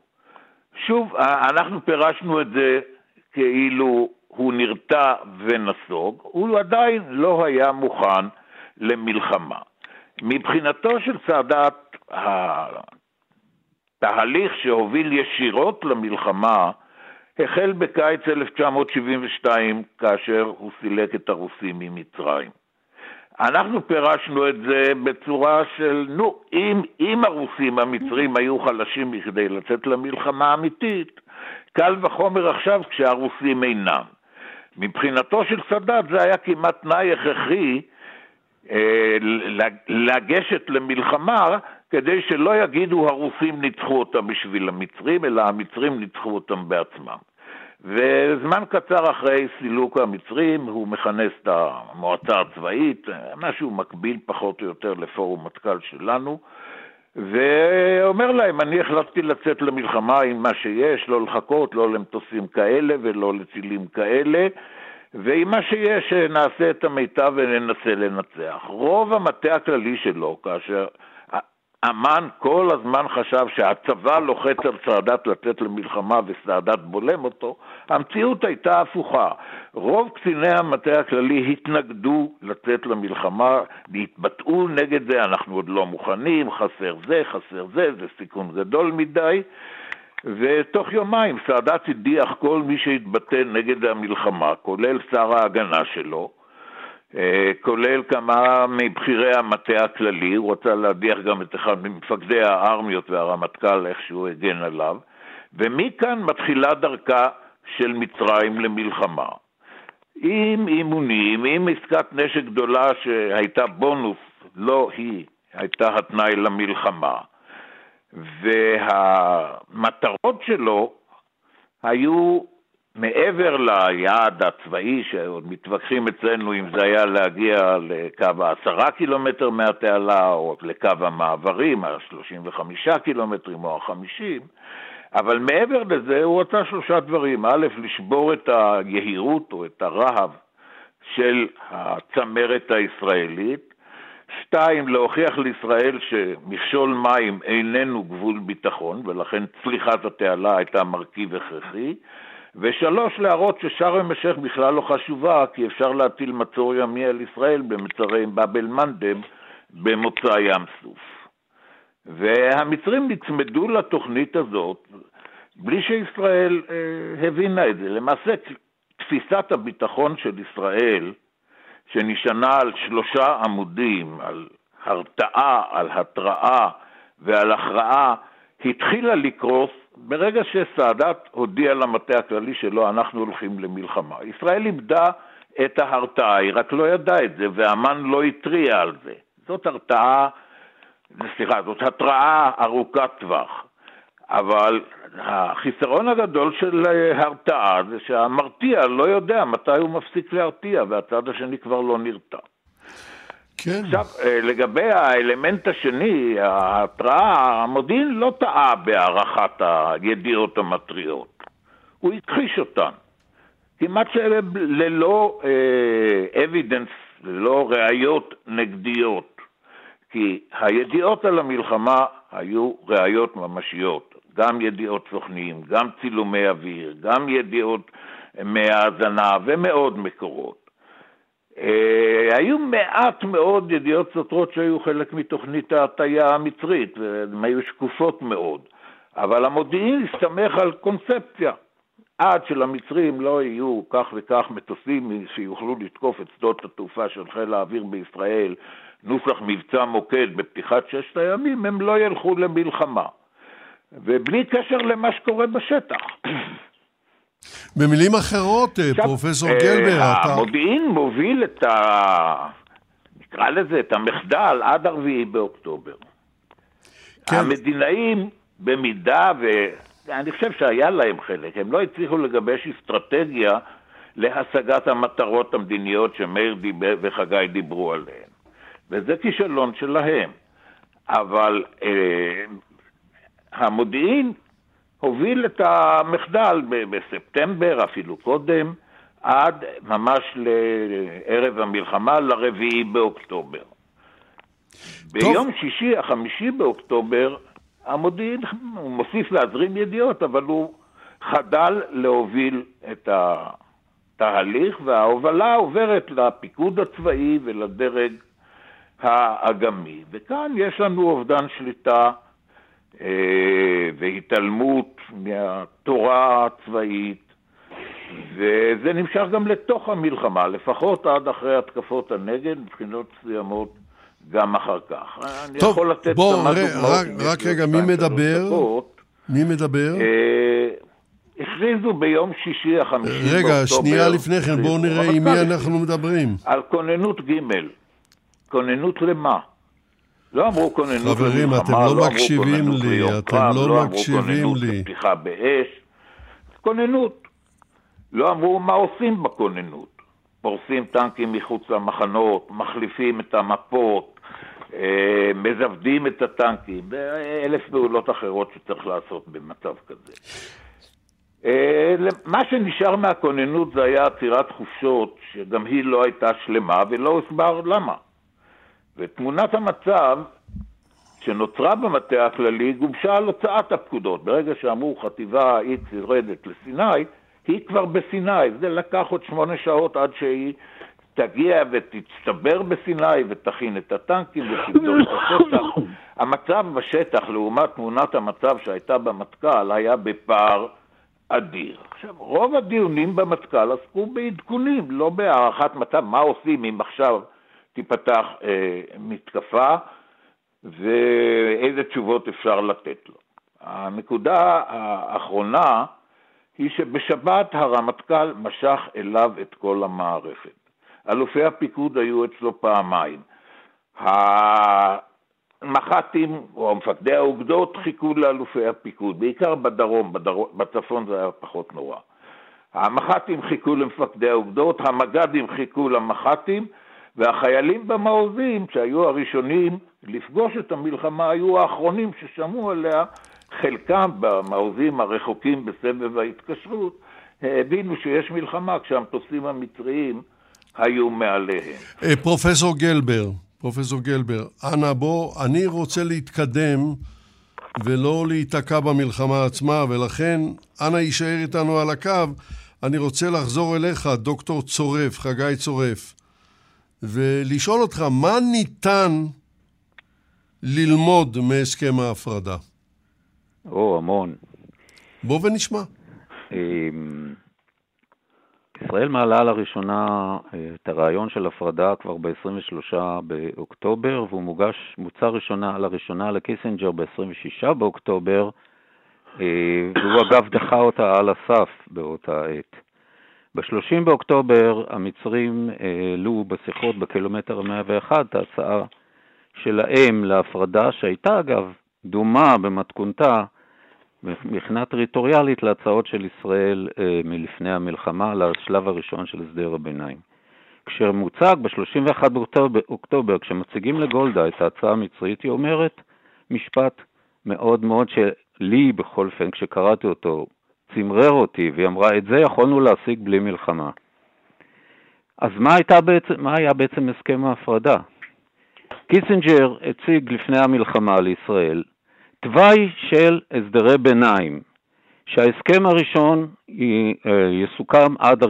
Speaker 4: שוב, אנחנו פירשנו את זה כאילו הוא נרתע ונסוג, הוא עדיין לא היה מוכן למלחמה. מבחינתו של סאדאת, התהליך שהוביל ישירות למלחמה החל בקיץ 1972, כאשר הוא סילק את הרוסים ממצרים. אנחנו פירשנו את זה בצורה של, נו, אם, אם הרוסים המצרים היו חלשים מכדי לצאת למלחמה אמיתית, קל וחומר עכשיו כשהרוסים אינם. מבחינתו של סאדאת זה היה כמעט תנאי הכרחי לגשת למלחמה כדי שלא יגידו הרוסים ניצחו אותם בשביל המצרים, אלא המצרים ניצחו אותם בעצמם. וזמן קצר אחרי סילוק המצרים הוא מכנס את המועצה הצבאית, משהו מקביל פחות או יותר לפורום מטכ"ל שלנו, ואומר להם, אני החלטתי לצאת למלחמה עם מה שיש, לא לחכות, לא למטוסים כאלה ולא לצילים כאלה, ועם מה שיש נעשה את המיטב וננסה לנצח. רוב המטה הכללי שלו, כאשר אמן כל הזמן חשב שהצבא לוחץ על סאדאת לצאת למלחמה וסאדאת בולם אותו, המציאות הייתה הפוכה. רוב קציני המטה הכללי התנגדו לצאת למלחמה, והתבטאו נגד זה, אנחנו עוד לא מוכנים, חסר זה, חסר זה, זה סיכון גדול מדי. ותוך יומיים סאדאת הדיח כל מי שהתבטא נגד המלחמה, כולל שר ההגנה שלו, אה, כולל כמה מבכירי המטה הכללי, הוא רצה להדיח גם את אחד ממפקדי הארמיות והרמטכ"ל, איך שהוא הגן עליו, ומכאן מתחילה דרכה של מצרים למלחמה. עם אימונים, עם עסקת נשק גדולה שהייתה בונוס, לא היא, הייתה התנאי למלחמה. והמטרות שלו היו מעבר ליעד הצבאי, שעוד מתווכחים אצלנו אם זה היה להגיע לקו העשרה קילומטר מהתעלה, או לקו המעברים, ה-35 קילומטרים או ה-50, אבל מעבר לזה הוא רצה שלושה דברים. א', לשבור את היהירות או את הרהב של הצמרת הישראלית, שתיים, להוכיח לישראל שמכשול מים איננו גבול ביטחון, ולכן צליחת התעלה הייתה מרכיב הכרחי, ושלוש, להראות ששארם א-שייח בכלל לא חשובה, כי אפשר להטיל מצור ימי על ישראל במצרי באב אל-מנדב במוצא ים סוף. והמצרים נצמדו לתוכנית הזאת בלי שישראל אה, הבינה את זה. למעשה, תפיסת הביטחון של ישראל, שנשענה על שלושה עמודים, על הרתעה, על התראה ועל הכרעה, התחילה לקרוס ברגע שסאדאת הודיע למטה הכללי שלו, אנחנו הולכים למלחמה. ישראל איבדה את ההרתעה, היא רק לא ידעה את זה, ואמ"ן לא התריע על זה. זאת הרתעה, סליחה, זאת התראה ארוכת טווח. אבל החיסרון הגדול של הרתעה זה שהמרתיע לא יודע מתי הוא מפסיק להרתיע, והצד השני כבר לא נרתע. כן. עכשיו, אה, לגבי האלמנט השני, ההתראה, המודיעין לא טעה בהערכת הידיעות המטריות. הוא הכחיש אותן. כמעט ללא אבידנס, uh, ללא ראיות נגדיות. כי הידיעות על המלחמה היו ראיות ממשיות. גם ידיעות סוכנים, גם צילומי אוויר, גם ידיעות מהאזנה ומעוד מקורות. אה, היו מעט מאוד ידיעות סותרות שהיו חלק מתוכנית ההטייה המצרית, והן היו שקופות מאוד, אבל המודיעין הסתמך על קונספציה. עד שלמצרים לא יהיו כך וכך מטוסים שיוכלו לתקוף את שדות התעופה של חיל האוויר בישראל, נוסח מבצע מוקד בפתיחת ששת הימים, הם לא ילכו למלחמה. ובלי קשר למה שקורה בשטח.
Speaker 2: במילים אחרות, אה,
Speaker 4: עכשיו,
Speaker 2: פרופסור
Speaker 4: אה,
Speaker 2: גלבר, אתה...
Speaker 4: המודיעין מוביל את ה... נקרא לזה, את המחדל עד 4 באוקטובר.
Speaker 2: כן.
Speaker 4: המדינאים, במידה ו... אני חושב שהיה להם חלק, הם לא הצליחו לגבש אסטרטגיה להשגת המטרות המדיניות שמאיר דיבר וחגי דיברו עליהן. וזה כישלון שלהם. אבל אה, המודיעין הוביל את המחדל בספטמבר, אפילו קודם, עד ממש לערב המלחמה, לרביעי באוקטובר. ביום שישי, החמישי באוקטובר, המודיעין, הוא מוסיף להזרים ידיעות, אבל הוא חדל להוביל את התהליך, וההובלה עוברת לפיקוד הצבאי ולדרג האגמי. וכאן יש לנו אובדן שליטה אה, והתעלמות מהתורה הצבאית, וזה נמשך גם לתוך המלחמה, לפחות עד אחרי התקפות הנגד, מבחינות מסוימות גם אחר כך. אני
Speaker 2: טוב,
Speaker 4: יכול לתת
Speaker 2: בוא,
Speaker 4: כמה
Speaker 2: ר-
Speaker 4: דוגמאות,
Speaker 2: רק- רק רגע, מי מדבר?
Speaker 4: דקות.
Speaker 2: מי מדבר?
Speaker 4: אה, הכריזו ביום שישי החמישי באוקטובר.
Speaker 2: רגע, שנייה לפני כן, בואו. נראה עם מי
Speaker 4: הרמטכ"ל
Speaker 2: אנחנו מדברים.
Speaker 4: על כוננות ג', כוננות למה? לא אמרו כוננות
Speaker 2: חברים,
Speaker 4: למלחמה,
Speaker 2: אתם לא
Speaker 4: אמרו
Speaker 2: מקשיבים לי, אתם
Speaker 4: קרב,
Speaker 2: לא
Speaker 4: אמרו
Speaker 2: מקשיבים
Speaker 4: כוננות
Speaker 2: לי.
Speaker 4: לפתיחה באש, כוננות. לא אמרו מה עושים בכוננות. פורסים טנקים מחוץ למחנות, מחליפים את המפות, אה, מזוודים את הטנקים, ואלף פעולות אחרות שצריך לעשות במצב כזה. אה, מה שנשאר מהכוננות זה היה עצירת חופשות, שגם היא לא הייתה שלמה ולא הוסבר למה. ותמונת המצב שנוצרה במטה הכללי גובשה על הוצאת הפקודות. ברגע שאמרו חטיבה X יורדת לסיני, היא כבר בסיני. זה לקח עוד שמונה שעות עד שהיא תגיע ותצטבר בסיני ותכין את הטנקים ותבדוק את השטח. [coughs] המצב בשטח לעומת תמונת המצב שהייתה במטכ"ל היה בפער אדיר. עכשיו, רוב הדיונים במטכ"ל עסקו בעדכונים, לא בהערכת מצב, מה עושים אם עכשיו תיפתח אה, מתקפה ואיזה תשובות אפשר לתת לו. הנקודה האחרונה היא שבשבת הרמטכ"ל משך אליו את כל המערכת. אלופי הפיקוד היו אצלו פעמיים. המח"טים או מפקדי האוגדות חיכו לאלופי הפיקוד, בעיקר בדרום, בדרום, בצפון זה היה פחות נורא. המח"טים חיכו למפקדי האוגדות, המג"דים חיכו למח"טים, והחיילים במעוזים, שהיו הראשונים לפגוש את המלחמה, היו האחרונים ששמעו עליה, חלקם במעוזים הרחוקים בסבב ההתקשרות, הבינו שיש מלחמה כשהמטוסים המצריים היו מעליהם.
Speaker 2: אה, פרופסור גלבר, פרופסור גלבר, אנא בוא, אני רוצה להתקדם ולא להיתקע במלחמה עצמה, ולכן אנא יישאר איתנו על הקו. אני רוצה לחזור אליך, דוקטור צורף, חגי צורף, ולשאול אותך, מה ניתן ללמוד מהסכם ההפרדה?
Speaker 5: או, המון.
Speaker 2: בוא ונשמע.
Speaker 5: אמ, ישראל מעלה לראשונה אה, את הרעיון של הפרדה כבר ב-23 באוקטובר, והוא מוגש, מוצע ראשונה, לראשונה לקיסינג'ר ב-26 באוקטובר, אה, והוא אגב דחה אותה על הסף באותה עת. ב-30 באוקטובר המצרים העלו בשיחות בקילומטר ה-101 את ההצעה שלהם להפרדה, שהייתה אגב דומה במתכונתה מבחינה טריטוריאלית להצעות של ישראל אה, מלפני המלחמה, לשלב הראשון של הסדר הביניים. כשמוצג ב-31 באוקטובר, כשמציגים לגולדה את ההצעה המצרית, היא אומרת משפט מאוד מאוד שלי, בכל אופן, כשקראתי אותו, צמרר אותי, והיא אמרה, את זה יכולנו להשיג בלי מלחמה. אז מה, בעצם, מה היה בעצם הסכם ההפרדה? קיסינג'ר הציג לפני המלחמה לישראל תוואי של הסדרי ביניים, שההסכם הראשון יסוכם עד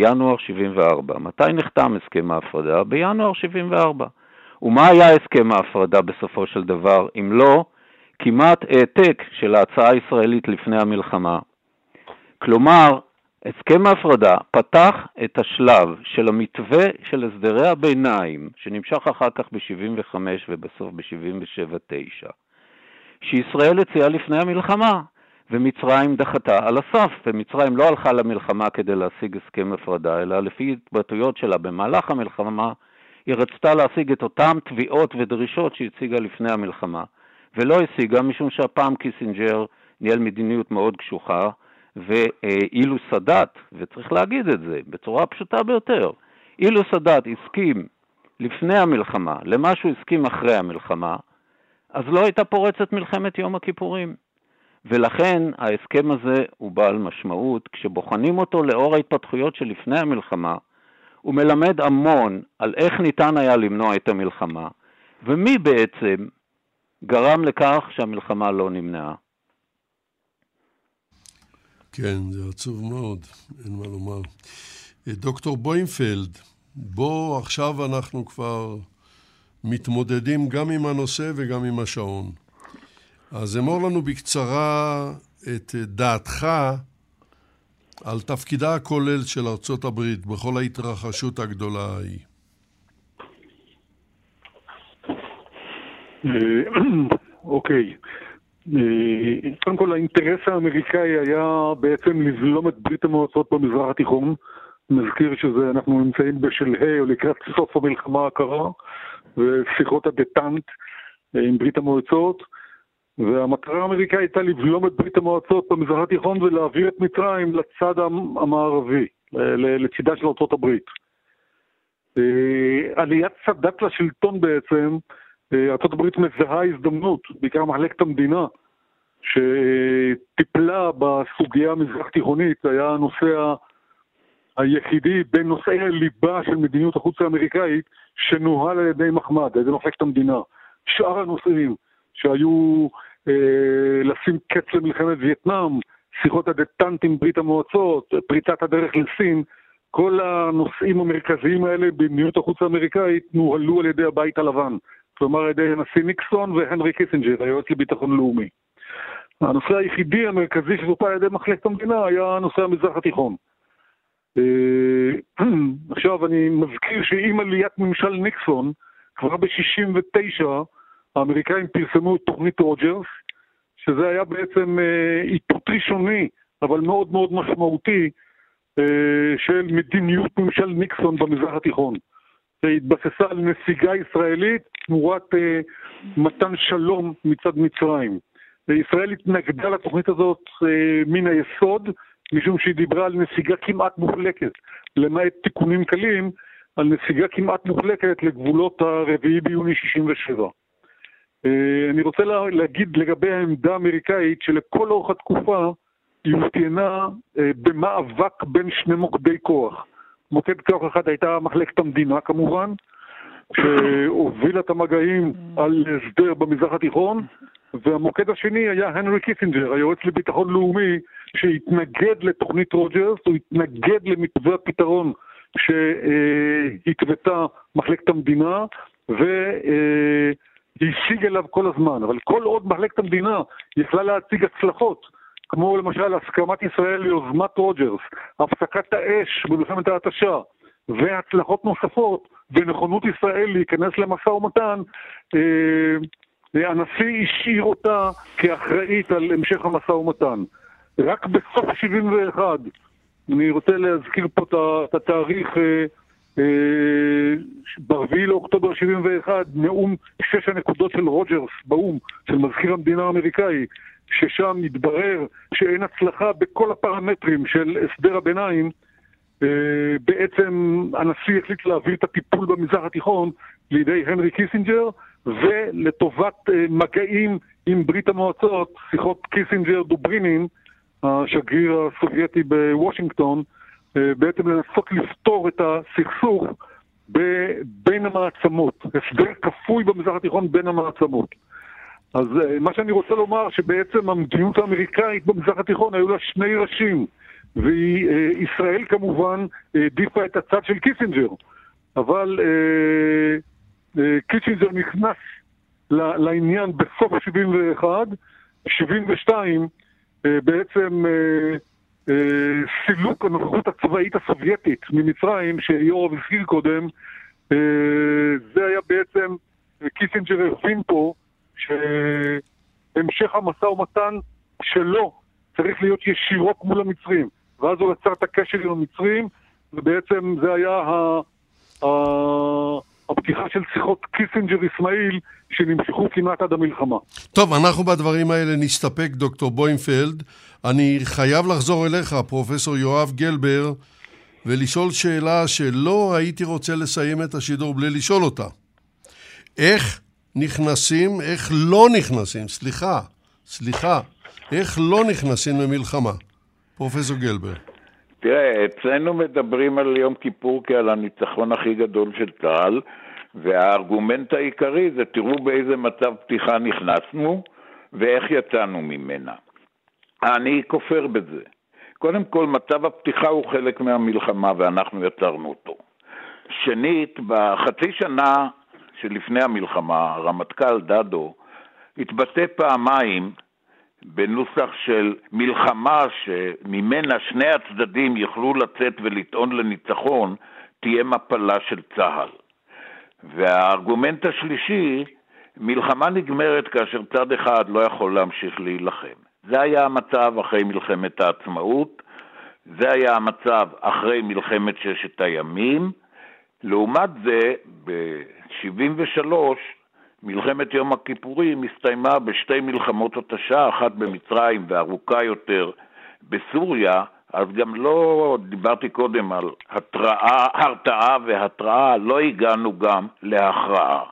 Speaker 5: ינואר 74. מתי נחתם הסכם ההפרדה? בינואר 74. ומה היה הסכם ההפרדה בסופו של דבר, אם לא כמעט העתק של ההצעה הישראלית לפני המלחמה? כלומר, הסכם ההפרדה פתח את השלב של המתווה של הסדרי הביניים, שנמשך אחר כך ב-75 ובסוף ב-77-9. שישראל הציעה לפני המלחמה, ומצרים דחתה על הסף, ומצרים לא הלכה למלחמה כדי להשיג הסכם הפרדה, אלא לפי התבטאויות שלה במהלך המלחמה, היא רצתה להשיג את אותן תביעות ודרישות שהציגה לפני המלחמה, ולא השיגה משום שהפעם קיסינג'ר ניהל מדיניות מאוד קשוחה, ואילו סאדאת, וצריך להגיד את זה בצורה פשוטה ביותר, אילו סאדאת הסכים לפני המלחמה למה שהוא הסכים אחרי המלחמה, אז לא הייתה פורצת מלחמת יום הכיפורים. ולכן ההסכם הזה הוא בעל משמעות. כשבוחנים אותו לאור ההתפתחויות שלפני המלחמה, הוא מלמד המון על איך ניתן היה למנוע את המלחמה, ומי בעצם גרם לכך שהמלחמה לא נמנעה.
Speaker 2: כן, זה עצוב מאוד, אין מה לומר. אה, דוקטור בוימפלד, בוא עכשיו אנחנו כבר מתמודדים גם עם הנושא וגם עם השעון. אז אמור לנו בקצרה את דעתך על תפקידה הכולל של ארצות הברית בכל ההתרחשות הגדולה ההיא.
Speaker 7: אה, [clears throat] אוקיי. אה, קודם כל האינטרס האמריקאי היה בעצם לבלום את ברית המועצות במזרח התיכון. נזכיר שאנחנו נמצאים בשלהי או לקראת סוף המלחמה הקרה ושיחות הדטנט אה, עם ברית המועצות. והמטרה האמריקאית הייתה לבלום את ברית המועצות במזרח התיכון ולהעביר את מצרים לצד המערבי, לצידה של ארצות הברית. אה, עליית סאדאת לשלטון בעצם, אה, הברית מזהה הזדמנות, בעיקר מחלקת המדינה, שטיפלה בסוגיה המזרח תיכונית, היה הנושא היחידי בין נושאי הליבה של מדיניות החוץ האמריקאית שנוהל על ידי מחמד, על ידי מחלקת המדינה. שאר הנושאים שהיו אה, לשים קץ למלחמת וייטנאם, שיחות הדטנט עם ברית המועצות, פריצת הדרך לסין, כל הנושאים המרכזיים האלה במדיניות החוץ האמריקאית נוהלו על ידי הבית הלבן, כלומר על ידי הנשיא ניקסון והנרי קיסינג'ר, היועץ לביטחון לאומי. הנושא היחידי המרכזי שטופל על ידי מחלקת המדינה היה נושא המזרח התיכון. אה, [clears throat] עכשיו אני מזכיר שעם עליית ממשל ניקסון, כבר ב-69' האמריקאים פרסמו את תוכנית רוג'רס, שזה היה בעצם אה, איתות ראשוני, אבל מאוד מאוד משמעותי, אה, של מדיניות ממשל ניקסון במזרח התיכון. שהתבססה על נסיגה ישראלית תמורת אה, מתן שלום מצד מצרים. ישראל התנגדה לתוכנית הזאת מן היסוד, משום שהיא דיברה על נסיגה כמעט מוחלקת, למעט תיקונים קלים, על נסיגה כמעט מוחלקת לגבולות הרביעי ביוני 67'. אה, אני רוצה להגיד לגבי העמדה האמריקאית שלכל אורך התקופה היא אופיינה אה, במאבק בין שני מוקדי כוח. מוקד כוח אחד הייתה מחלקת המדינה כמובן, שהובילה את המגעים על הסדר במזרח התיכון, והמוקד השני היה הנרי קיסינג'ר, היועץ לביטחון לאומי, שהתנגד לתוכנית רוג'רס, הוא התנגד למתווה הפתרון שהתוותה מחלקת המדינה, ו... אה, השיג אליו כל הזמן, אבל כל עוד מחלקת המדינה יכלה להציג הצלחות, כמו למשל הסכמת ישראל ליוזמת רוג'רס, הפסקת האש במלחמת ההתשה, והצלחות נוספות, ונכונות ישראל להיכנס למשא ומתן, אה, הנשיא השאיר אותה כאחראית על המשך המשא ומתן. רק בסוף 71, אני רוצה להזכיר פה את התאריך אה, ב-4 לאוקטובר 71, נאום שש הנקודות של רוג'רס באו"ם, של מזכיר המדינה האמריקאי, ששם מתברר שאין הצלחה בכל הפרמטרים של הסדר הביניים, אה, בעצם הנשיא החליט להביא את הטיפול במזרח התיכון לידי הנרי קיסינג'ר, ולטובת אה, מגעים עם ברית המועצות, שיחות קיסינג'ר-דוברינין, השגריר הסובייטי בוושינגטון, אה, בעצם לנסות לפתור את הסכסוך בין המעצמות, הסדר כפוי במזרח התיכון בין המעצמות. אז אה, מה שאני רוצה לומר, שבעצם המדיניות האמריקאית במזרח התיכון היו לה שני ראשים, וישראל כמובן העדיפה את הצד של קיסינג'ר, אבל אה, אה, קיסינג'ר נכנס לעניין בסוף 71, 72 אה, בעצם אה, אה, סילוק הנוכחות הצבאית הסובייטית ממצרים, שיורם הזכיר קודם, אה, זה היה בעצם, קיסינג'ר הבין פה, המשך המשא ומתן שלו צריך להיות ישירות מול המצרים. ואז הוא יצר את הקשר עם המצרים, ובעצם זה היה ה... ה... הפתיחה של שיחות קיסינג'ר אסמאעיל שנמשכו כמעט עד המלחמה.
Speaker 2: טוב, אנחנו בדברים האלה נסתפק, דוקטור בוימפלד. אני חייב לחזור אליך, פרופסור יואב גלבר, ולשאול שאלה שלא הייתי רוצה לסיים את השידור בלי לשאול אותה. איך נכנסים, איך לא נכנסים, סליחה, סליחה, איך לא נכנסים למלחמה? פרופסור גלבר.
Speaker 4: תראה, אצלנו מדברים על יום כיפור כעל הניצחון הכי גדול של צה"ל, והארגומנט העיקרי זה תראו באיזה מצב פתיחה נכנסנו ואיך יצאנו ממנה. אני כופר בזה. קודם כל, מצב הפתיחה הוא חלק מהמלחמה ואנחנו יצרנו אותו. שנית, בחצי שנה שלפני המלחמה, הרמטכ"ל דדו התבטא פעמיים בנוסח של מלחמה שממנה שני הצדדים יוכלו לצאת ולטעון לניצחון, תהיה מפלה של צה"ל. והארגומנט השלישי, מלחמה נגמרת כאשר צד אחד לא יכול להמשיך להילחם. זה היה המצב אחרי מלחמת העצמאות, זה היה המצב אחרי מלחמת ששת הימים. לעומת זה, ב-73' מלחמת יום הכיפורים הסתיימה בשתי מלחמות התשה, אחת במצרים וארוכה יותר בסוריה, אז גם לא דיברתי קודם על התראה, הרתעה והתראה, לא הגענו גם להכרעה.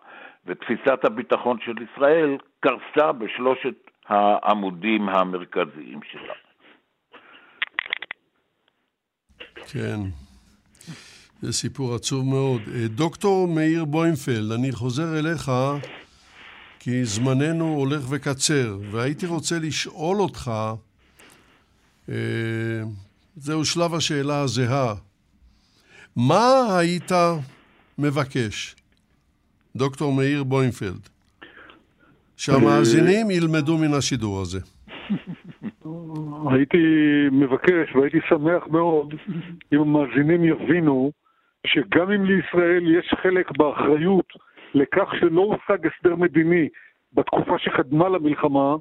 Speaker 4: ותפיסת הביטחון של ישראל קרסה בשלושת העמודים המרכזיים שלה.
Speaker 2: כן. זה סיפור עצוב מאוד. אה, דוקטור מאיר בוימפלד, אני חוזר אליך כי זמננו הולך וקצר, והייתי רוצה לשאול אותך, אה, זהו שלב השאלה הזהה, מה היית מבקש, דוקטור מאיר בוימפלד, שהמאזינים ילמדו מן השידור הזה?
Speaker 7: הייתי מבקש והייתי שמח מאוד אם המאזינים יבינו שגם אם לישראל יש חלק באחריות לכך שלא הושג הסדר מדיני בתקופה שקדמה למלחמה,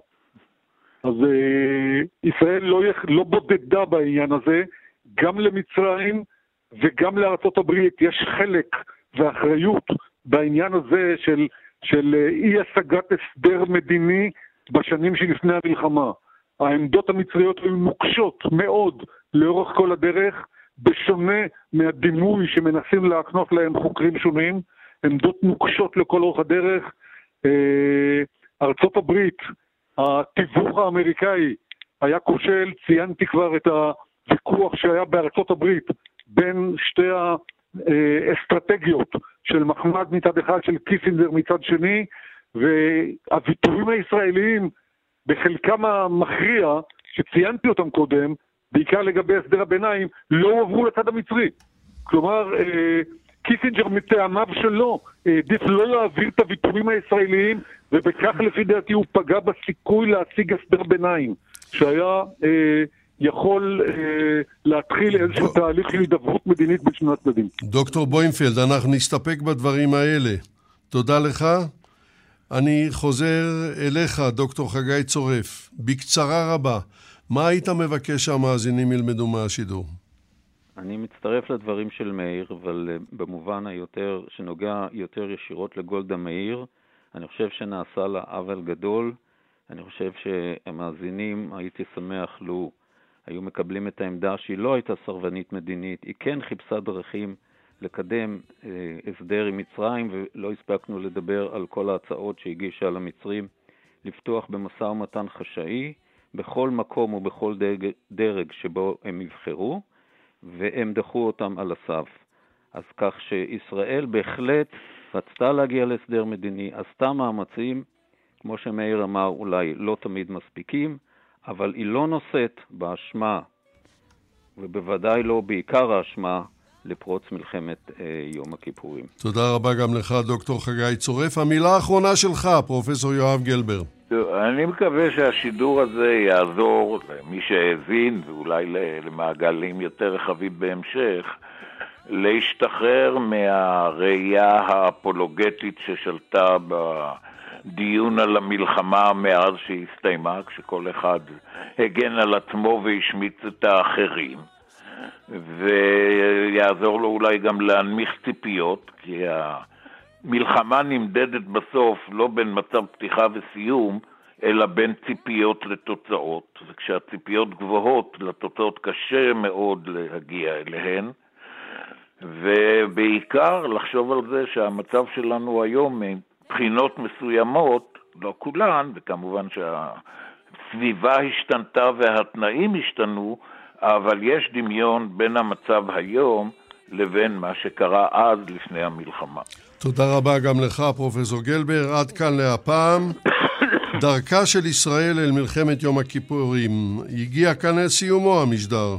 Speaker 7: אז אה, ישראל לא, יח, לא בודדה בעניין הזה, גם למצרים וגם לארצות הברית יש חלק ואחריות בעניין הזה של, של אה, אי השגת הסדר מדיני בשנים שלפני המלחמה. העמדות המצריות היו נוקשות מאוד לאורך כל הדרך, בשונה מהדימוי שמנסים להקנות להם חוקרים שונים, עמדות נוקשות לכל אורך הדרך. אה, ארצות הברית, התיווך האמריקאי היה כושל, ציינתי כבר את הוויכוח שהיה בארצות הברית בין שתי האסטרטגיות של מחמד מצד אחד, של קיסינגר מצד שני, והוויתורים הישראליים בחלקם המכריע, שציינתי אותם קודם, בעיקר לגבי הסדר הביניים, לא הועברו לצד המצרי. כלומר, אה, קיסינג'ר מטעמיו שלו העדיף לא להעביר את הוויתורים הישראליים, ובכך לפי דעתי הוא פגע בסיכוי להשיג הסדר ביניים, שהיה אה, יכול אה, להתחיל איזשהו תהליך של הידברות מדינית בין שני הצדדים.
Speaker 2: דוקטור בוימפלד, אנחנו נסתפק בדברים האלה. תודה לך. אני חוזר אליך, דוקטור חגי צורף. בקצרה רבה, מה היית מבקש שהמאזינים ילמדו מהשידור?
Speaker 5: אני מצטרף לדברים של מאיר, אבל אה, במובן היותר, שנוגע יותר ישירות לגולדה מאיר, אני חושב שנעשה לה עוול גדול. אני חושב שהמאזינים, הייתי שמח לו היו מקבלים את העמדה שהיא לא הייתה סרבנית מדינית, היא כן חיפשה דרכים לקדם אה, הסדר עם מצרים, ולא הספקנו לדבר על כל ההצעות שהגישה למצרים לפתוח במשא ומתן חשאי בכל מקום ובכל דרג, דרג שבו הם יבחרו, והם דחו אותם על הסף. אז כך שישראל בהחלט רצתה להגיע להסדר מדיני, עשתה מאמצים, כמו שמאיר אמר, אולי לא תמיד מספיקים, אבל היא לא נושאת באשמה, ובוודאי לא בעיקר האשמה, לפרוץ מלחמת אה, יום הכיפורים.
Speaker 2: תודה רבה גם לך, דוקטור חגי צורף. המילה האחרונה שלך, פרופסור יואב גלבר.
Speaker 4: אני מקווה שהשידור הזה יעזור למי שהאזין, ואולי למעגלים יותר רחבים בהמשך, להשתחרר מהראייה האפולוגטית ששלטה דיון על המלחמה מאז שהסתיימה, כשכל אחד הגן על עצמו והשמיץ את האחרים, ויעזור לו אולי גם להנמיך ציפיות, כי המלחמה נמדדת בסוף לא בין מצב פתיחה וסיום, אלא בין ציפיות לתוצאות, וכשהציפיות גבוהות, לתוצאות קשה מאוד להגיע אליהן, ובעיקר לחשוב על זה שהמצב שלנו היום מבחינות מסוימות, לא כולן, וכמובן שהסביבה השתנתה והתנאים השתנו, אבל יש דמיון בין המצב היום לבין מה שקרה אז לפני המלחמה.
Speaker 2: תודה רבה גם לך, פרופסור גלבר. עד כאן להפעם. [coughs] דרכה של ישראל אל מלחמת יום הכיפורים. הגיע כאן אל סיומו המשדר.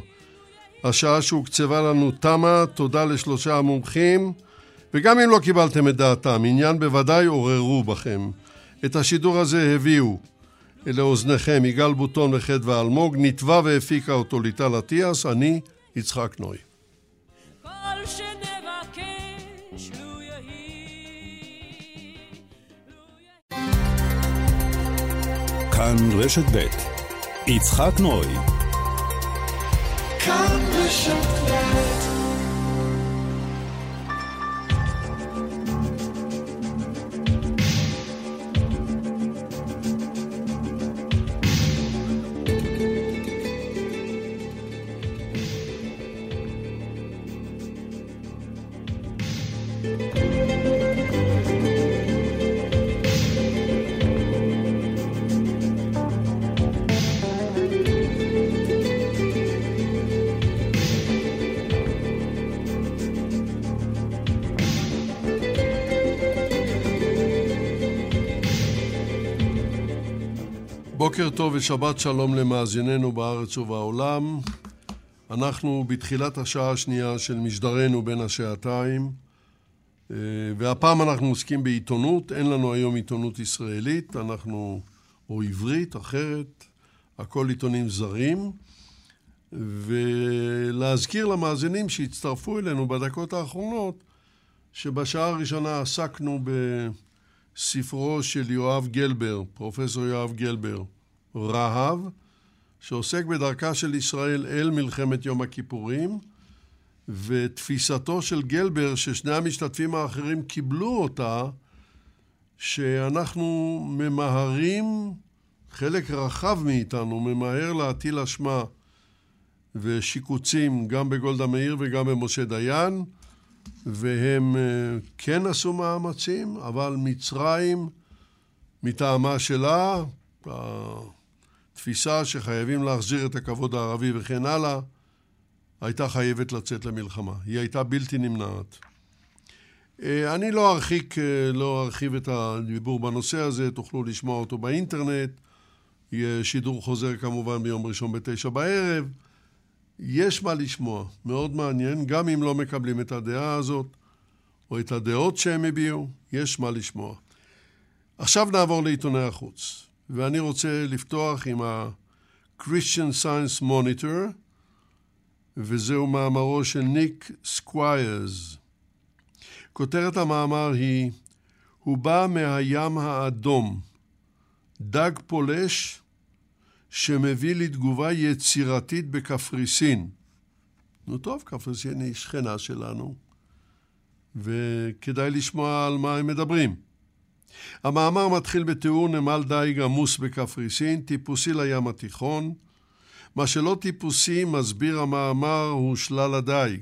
Speaker 2: השעה שהוקצבה לנו תמה, תודה לשלושה המומחים, וגם אם לא קיבלתם את דעתם, עניין בוודאי עוררו בכם. את השידור הזה הביאו לאוזניכם יגאל בוטון וחדווה אלמוג, נתבע והפיקה אותו ליטל אטיאס, אני יצחק נוי.
Speaker 3: כל שנבקש לו יהי. לו יהי.
Speaker 1: כאן רשת ב' יצחק נוי
Speaker 8: כאן רשת ב'
Speaker 2: בוקר טוב ושבת שלום למאזיננו בארץ ובעולם. אנחנו בתחילת השעה השנייה של משדרנו בין השעתיים, אה, והפעם אנחנו עוסקים בעיתונות. אין לנו היום עיתונות ישראלית, אנחנו, או עברית, אחרת, הכל עיתונים זרים. ולהזכיר למאזינים שהצטרפו אלינו בדקות האחרונות, שבשעה הראשונה עסקנו בספרו של יואב גלבר, פרופסור יואב גלבר, רהב, שעוסק בדרכה של ישראל אל מלחמת יום הכיפורים, ותפיסתו של גלבר, ששני המשתתפים האחרים קיבלו אותה, שאנחנו ממהרים, חלק רחב מאיתנו ממהר להטיל אשמה ושיקוצים גם בגולדה מאיר וגם במשה דיין, והם אה, כן עשו מאמצים, אבל מצרים, מטעמה שלה, התפיסה שחייבים להחזיר את הכבוד הערבי וכן הלאה, הייתה חייבת לצאת למלחמה. היא הייתה בלתי נמנעת. אה, אני לא ארחיק, אה, לא ארחיב את הדיבור בנושא הזה, תוכלו לשמוע אותו באינטרנט. יהיה שידור חוזר כמובן ביום ראשון בתשע בערב. יש מה לשמוע, מאוד מעניין, גם אם לא מקבלים את הדעה הזאת, או את הדעות שהם הביעו, יש מה לשמוע. עכשיו נעבור לעיתוני החוץ, ואני רוצה לפתוח עם ה-Christian Science Monitor, וזהו מאמרו של ניק סקוויירס. כותרת המאמר היא הוא בא מהים האדום, דג פולש שמביא לתגובה יצירתית בקפריסין. נו טוב, קפריסין היא שכנה שלנו, וכדאי לשמוע על מה הם מדברים. המאמר מתחיל בתיאור נמל דייג עמוס בקפריסין, טיפוסי לים התיכון. מה שלא טיפוסי, מסביר המאמר, הוא שלל הדייג.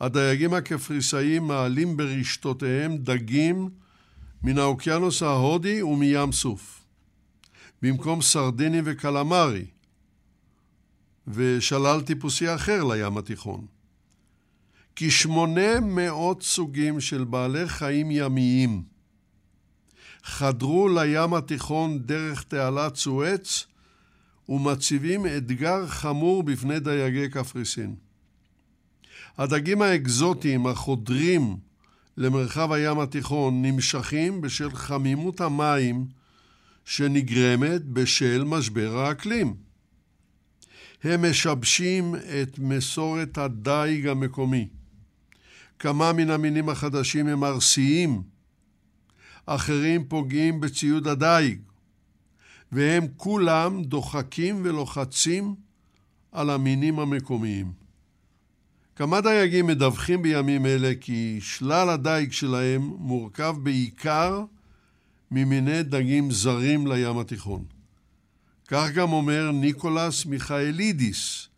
Speaker 2: הדייגים הקפריסאים מעלים ברשתותיהם דגים מן האוקיינוס ההודי ומים סוף. במקום סרדיני וקלמרי, ושלל טיפוסי אחר לים התיכון. כשמונה מאות סוגים של בעלי חיים ימיים חדרו לים התיכון דרך תעלת סואץ ומציבים אתגר חמור בפני דייגי קפריסין. הדגים האקזוטיים החודרים למרחב הים התיכון נמשכים בשל חמימות המים שנגרמת בשל משבר האקלים. הם משבשים את מסורת הדייג המקומי. כמה מן המינים החדשים הם ארסיים, אחרים פוגעים בציוד הדיג, והם כולם דוחקים ולוחצים על המינים המקומיים. כמה דייגים מדווחים בימים אלה כי שלל הדיג שלהם מורכב בעיקר ממיני דגים זרים לים התיכון. כך גם אומר ניקולס מיכאלידיס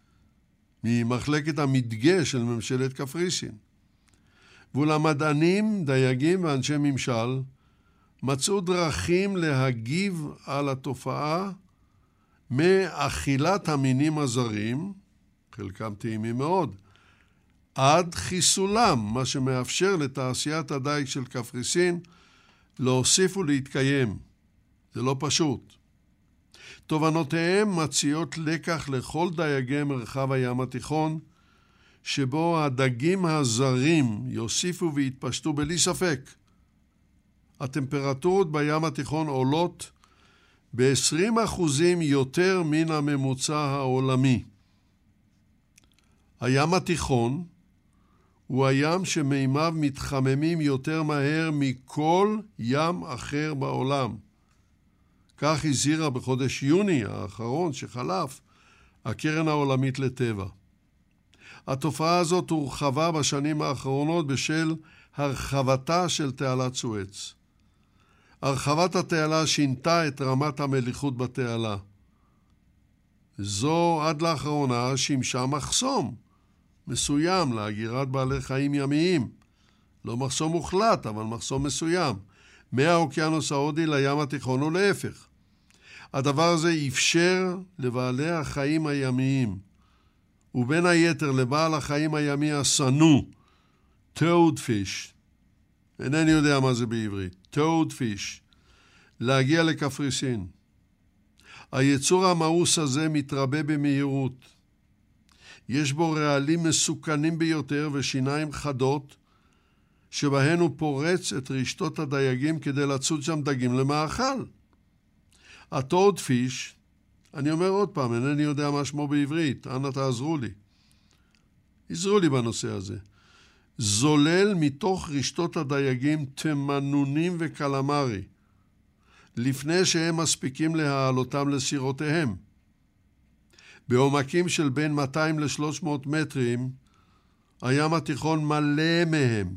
Speaker 2: ממחלקת המדגה של ממשלת קפריסין. ואולמדענים, דייגים ואנשי ממשל מצאו דרכים להגיב על התופעה מאכילת המינים הזרים, חלקם טעימים מאוד, עד חיסולם, מה שמאפשר לתעשיית הדיג של קפריסין להוסיף ולהתקיים. זה לא פשוט. תובנותיהם מציעות לקח לכל דייגי מרחב הים התיכון, שבו הדגים הזרים יוסיפו ויתפשטו בלי ספק. הטמפרטורות בים התיכון עולות ב-20% יותר מן הממוצע העולמי. הים התיכון הוא הים שמימיו מתחממים יותר מהר מכל ים אחר בעולם. כך הזהירה בחודש יוני האחרון שחלף הקרן העולמית לטבע. התופעה הזאת הורחבה בשנים האחרונות בשל הרחבתה של תעלת סואץ. הרחבת התעלה שינתה את רמת המליחות בתעלה. זו עד לאחרונה שימשה מחסום מסוים להגירת בעלי חיים ימיים. לא מחסום מוחלט, אבל מחסום מסוים. מהאוקיינוס ההודי לים התיכון ולהפך. הדבר הזה אפשר לבעלי החיים הימיים, ובין היתר לבעל החיים הימי השנוא, toadfish, אינני יודע מה זה בעברית, toadfish, להגיע לקפריסין. היצור המאוס הזה מתרבה במהירות. יש בו רעלים מסוכנים ביותר ושיניים חדות, שבהן הוא פורץ את רשתות הדייגים כדי לצוד שם דגים למאכל. הטורדפיש, אני אומר עוד פעם, אינני יודע מה שמו בעברית, אנא תעזרו לי. עזרו לי בנושא הזה. זולל מתוך רשתות הדייגים תמנונים וקלמרי, לפני שהם מספיקים להעלותם לסירותיהם. בעומקים של בין 200 ל-300 מטרים, הים התיכון מלא מהם.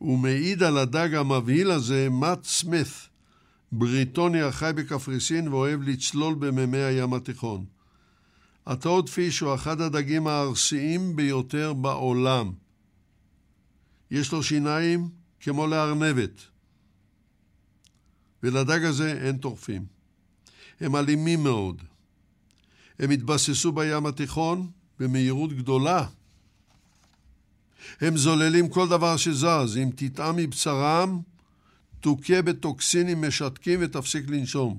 Speaker 2: ומעיד על הדג המבהיל הזה מאט סמית, בריטוני החי בקפריסין ואוהב לצלול במימי הים התיכון. הטורדפיש הוא אחד הדגים הארסיים ביותר בעולם. יש לו שיניים כמו לארנבת, ולדג הזה אין טורפים. הם אלימים מאוד. הם התבססו בים התיכון במהירות גדולה. הם זוללים כל דבר שזז, אם תטעם מבשרם, תוכה בטוקסינים משתקים ותפסיק לנשום.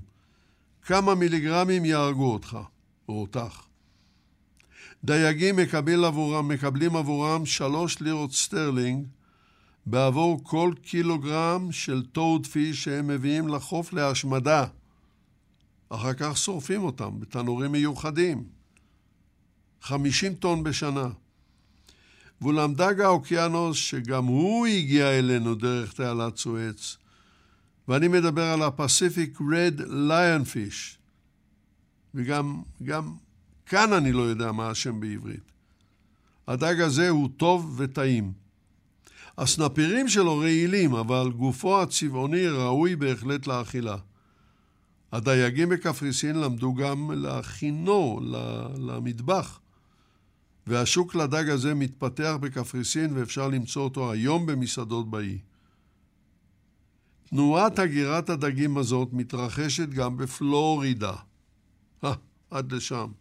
Speaker 2: כמה מיליגרמים יהרגו אותך או אותך. דייגים מקבל עבורם, מקבלים עבורם שלוש לירות סטרלינג בעבור כל קילוגרם של toadfish שהם מביאים לחוף להשמדה. אחר כך שורפים אותם בתנורים מיוחדים. חמישים טון בשנה. ואולם דג האוקיינוס, שגם הוא הגיע אלינו דרך תעלת סואץ, ואני מדבר על הפסיפיק רד ליונפיש, וגם גם כאן אני לא יודע מה השם בעברית. הדג הזה הוא טוב וטעים. הסנפירים שלו רעילים, אבל גופו הצבעוני ראוי בהחלט לאכילה. הדייגים בקפריסין למדו גם להכינו למטבח, והשוק לדג הזה מתפתח בקפריסין ואפשר למצוא אותו היום במסעדות באי. תנועת הגירת הדגים הזאת מתרחשת גם בפלורידה. עד לשם.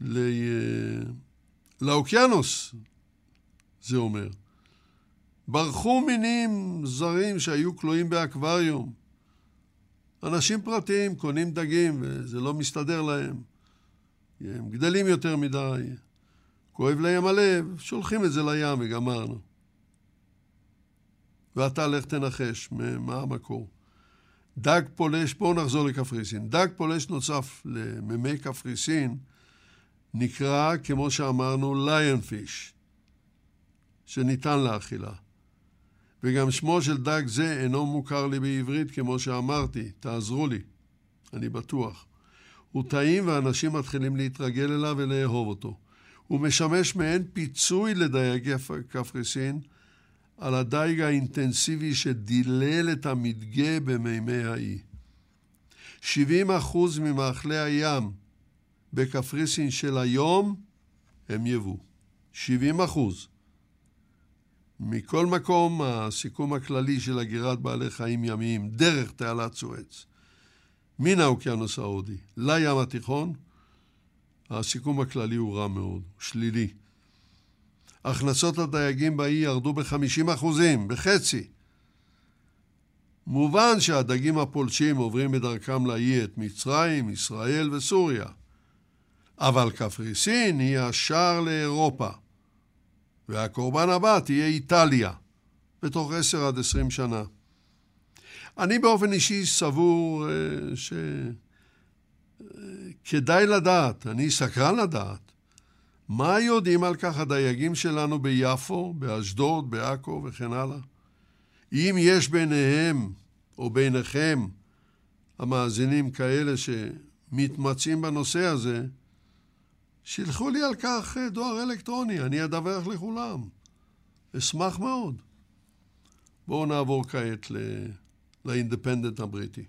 Speaker 2: ל... לאוקיינוס, זה אומר. ברחו מינים זרים שהיו כלואים באקווריום. אנשים פרטיים קונים דגים וזה לא מסתדר להם. הם גדלים יותר מדי, כואב להם הלב, שולחים את זה לים וגמרנו. ואתה לך תנחש מה המקור. דג פולש, בואו נחזור לקפריסין. דג פולש נוסף למימי קפריסין נקרא, כמו שאמרנו, ליון פיש, שניתן לאכילה. וגם שמו של דג זה אינו מוכר לי בעברית, כמו שאמרתי, תעזרו לי, אני בטוח. הוא טעים ואנשים מתחילים להתרגל אליו ולאהוב אותו. הוא משמש מעין פיצוי לדייגי קפריסין על הדייג האינטנסיבי שדילל את המדגה במימי האי. 70 אחוז ממאכלי הים בקפריסין של היום הם יבוא. 70 אחוז. מכל מקום, הסיכום הכללי של הגירת בעלי חיים ימיים דרך תעלת סואץ מן האוקיינוס ההודי לים התיכון, הסיכום הכללי הוא רע מאוד, שלילי. הכנסות הדייגים באי ירדו ב-50 אחוזים, בחצי. מובן שהדגים הפולשים עוברים בדרכם לאי את מצרים, ישראל וסוריה. אבל קפריסין היא השער לאירופה, והקורבן הבא תהיה איטליה, בתוך עשר עד עשרים שנה. אני באופן אישי סבור uh, שכדאי לדעת, אני סקרן לדעת, מה יודעים על כך הדייגים שלנו ביפו, באשדוד, בעכו וכן הלאה? אם יש ביניהם או ביניכם המאזינים כאלה שמתמצאים בנושא הזה, שילחו לי על כך אה, דואר אלקטרוני, אני אדווח לכולם. אשמח מאוד. בואו נעבור כעת לאינדפנדנט הבריטי.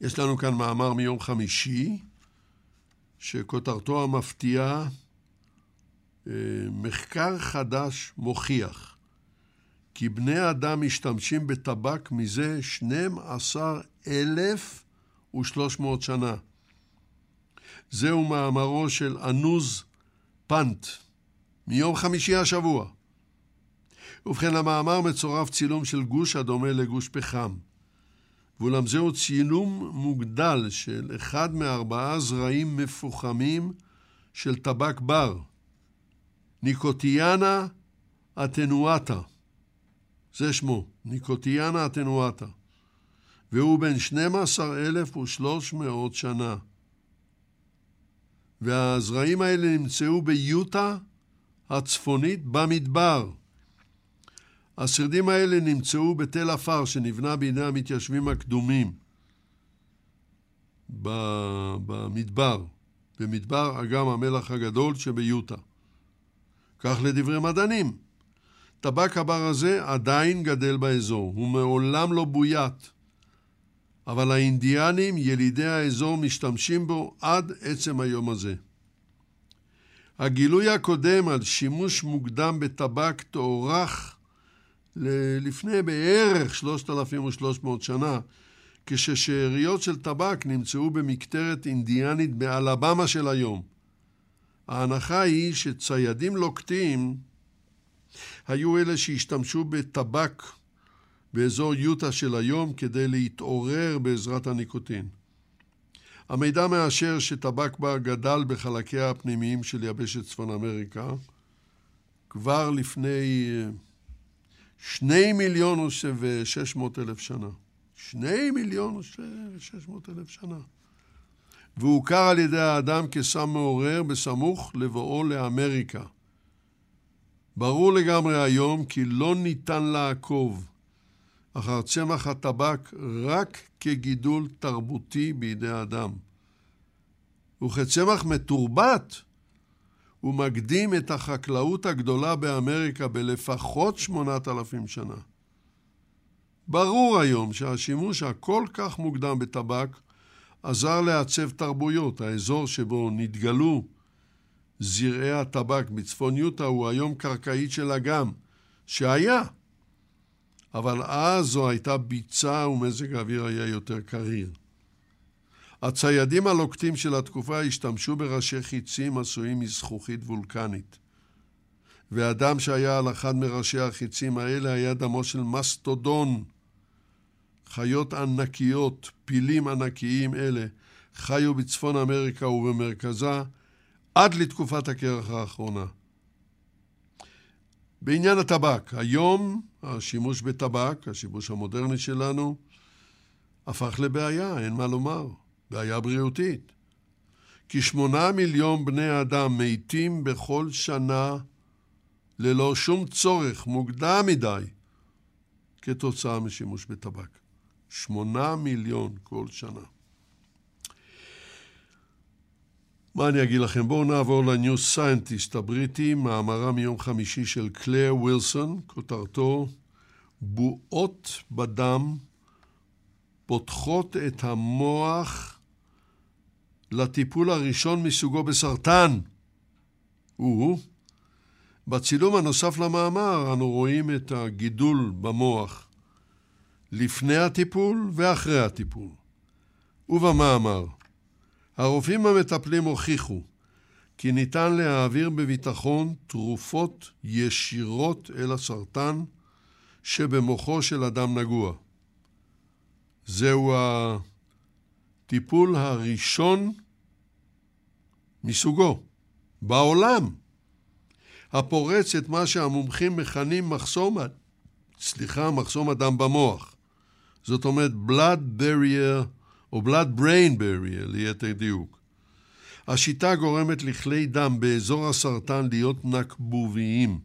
Speaker 2: יש לנו כאן מאמר מיום חמישי, שכותרתו המפתיעה, אה, מחקר חדש מוכיח כי בני אדם משתמשים בטבק מזה 12,300 שנה. זהו מאמרו של אנוז פנט, מיום חמישי השבוע. ובכן, למאמר מצורף צילום של גוש הדומה לגוש פחם. ואולם זהו צילום מוגדל של אחד מארבעה זרעים מפוחמים של טבק בר, ניקוטיאנה אטנואטה. זה שמו, ניקוטיאנה אטנואטה. והוא בן 12,300 שנה. והזרעים האלה נמצאו ביוטה הצפונית במדבר. השרידים האלה נמצאו בתל עפר שנבנה בידי המתיישבים הקדומים במדבר, במדבר אגם המלח הגדול שביוטה. כך לדברי מדענים. טבק הבר הזה עדיין גדל באזור, הוא מעולם לא בוית. אבל האינדיאנים, ילידי האזור, משתמשים בו עד עצם היום הזה. הגילוי הקודם על שימוש מוקדם בטבק תוארך לפני בערך 3,300 שנה, כששאריות של טבק נמצאו במקטרת אינדיאנית באלבמה של היום. ההנחה היא שציידים לוקטים היו אלה שהשתמשו בטבק באזור יוטה של היום כדי להתעורר בעזרת הניקוטין. המידע מאשר שטבק בר גדל בחלקיה הפנימיים של יבשת צפון אמריקה כבר לפני אה, שני מיליון ושש מאות אלף שנה. שני מיליון ושש מאות אלף שנה. והוכר על ידי האדם כסם מעורר בסמוך לבואו לאמריקה. ברור לגמרי היום כי לא ניתן לעקוב אחר צמח הטבק רק כגידול תרבותי בידי אדם. וכצמח מתורבת, הוא מקדים את החקלאות הגדולה באמריקה בלפחות שמונת אלפים שנה. ברור היום שהשימוש הכל כך מוקדם בטבק עזר לעצב תרבויות. האזור שבו נתגלו זרעי הטבק בצפון יוטה הוא היום קרקעית של אגם, שהיה, אבל אז זו הייתה ביצה ומזג האוויר היה יותר קריר. הציידים הלוקטים של התקופה השתמשו בראשי חיצים עשויים מזכוכית וולקנית. והדם שהיה על אחד מראשי החיצים האלה היה דמו של מסטודון. חיות ענקיות, פילים ענקיים אלה, חיו בצפון אמריקה ובמרכזה עד לתקופת הקרח האחרונה. בעניין הטבק, היום השימוש בטבק, השימוש המודרני שלנו, הפך לבעיה, אין מה לומר. בעיה בריאותית. כשמונה מיליון בני אדם מתים בכל שנה ללא שום צורך מוקדם מדי כתוצאה משימוש בטבק. שמונה מיליון כל שנה. מה אני אגיד לכם? בואו נעבור לניו סיינטיסט הבריטי, מאמרה מיום חמישי של קלר ווילסון, כותרתו בועות בדם פותחות את המוח לטיפול הראשון מסוגו בסרטן. הוא, בצילום הנוסף למאמר אנו רואים את הגידול במוח לפני הטיפול ואחרי הטיפול. ובמאמר, הרופאים המטפלים הוכיחו כי ניתן להעביר בביטחון תרופות ישירות אל הסרטן שבמוחו של אדם נגוע. זהו הטיפול הראשון מסוגו בעולם, הפורץ את מה שהמומחים מכנים מחסום, סליחה, מחסום הדם במוח. זאת אומרת blood barrier או blood brain barrier ליתר דיוק. השיטה גורמת לכלי דם באזור הסרטן להיות נקבוביים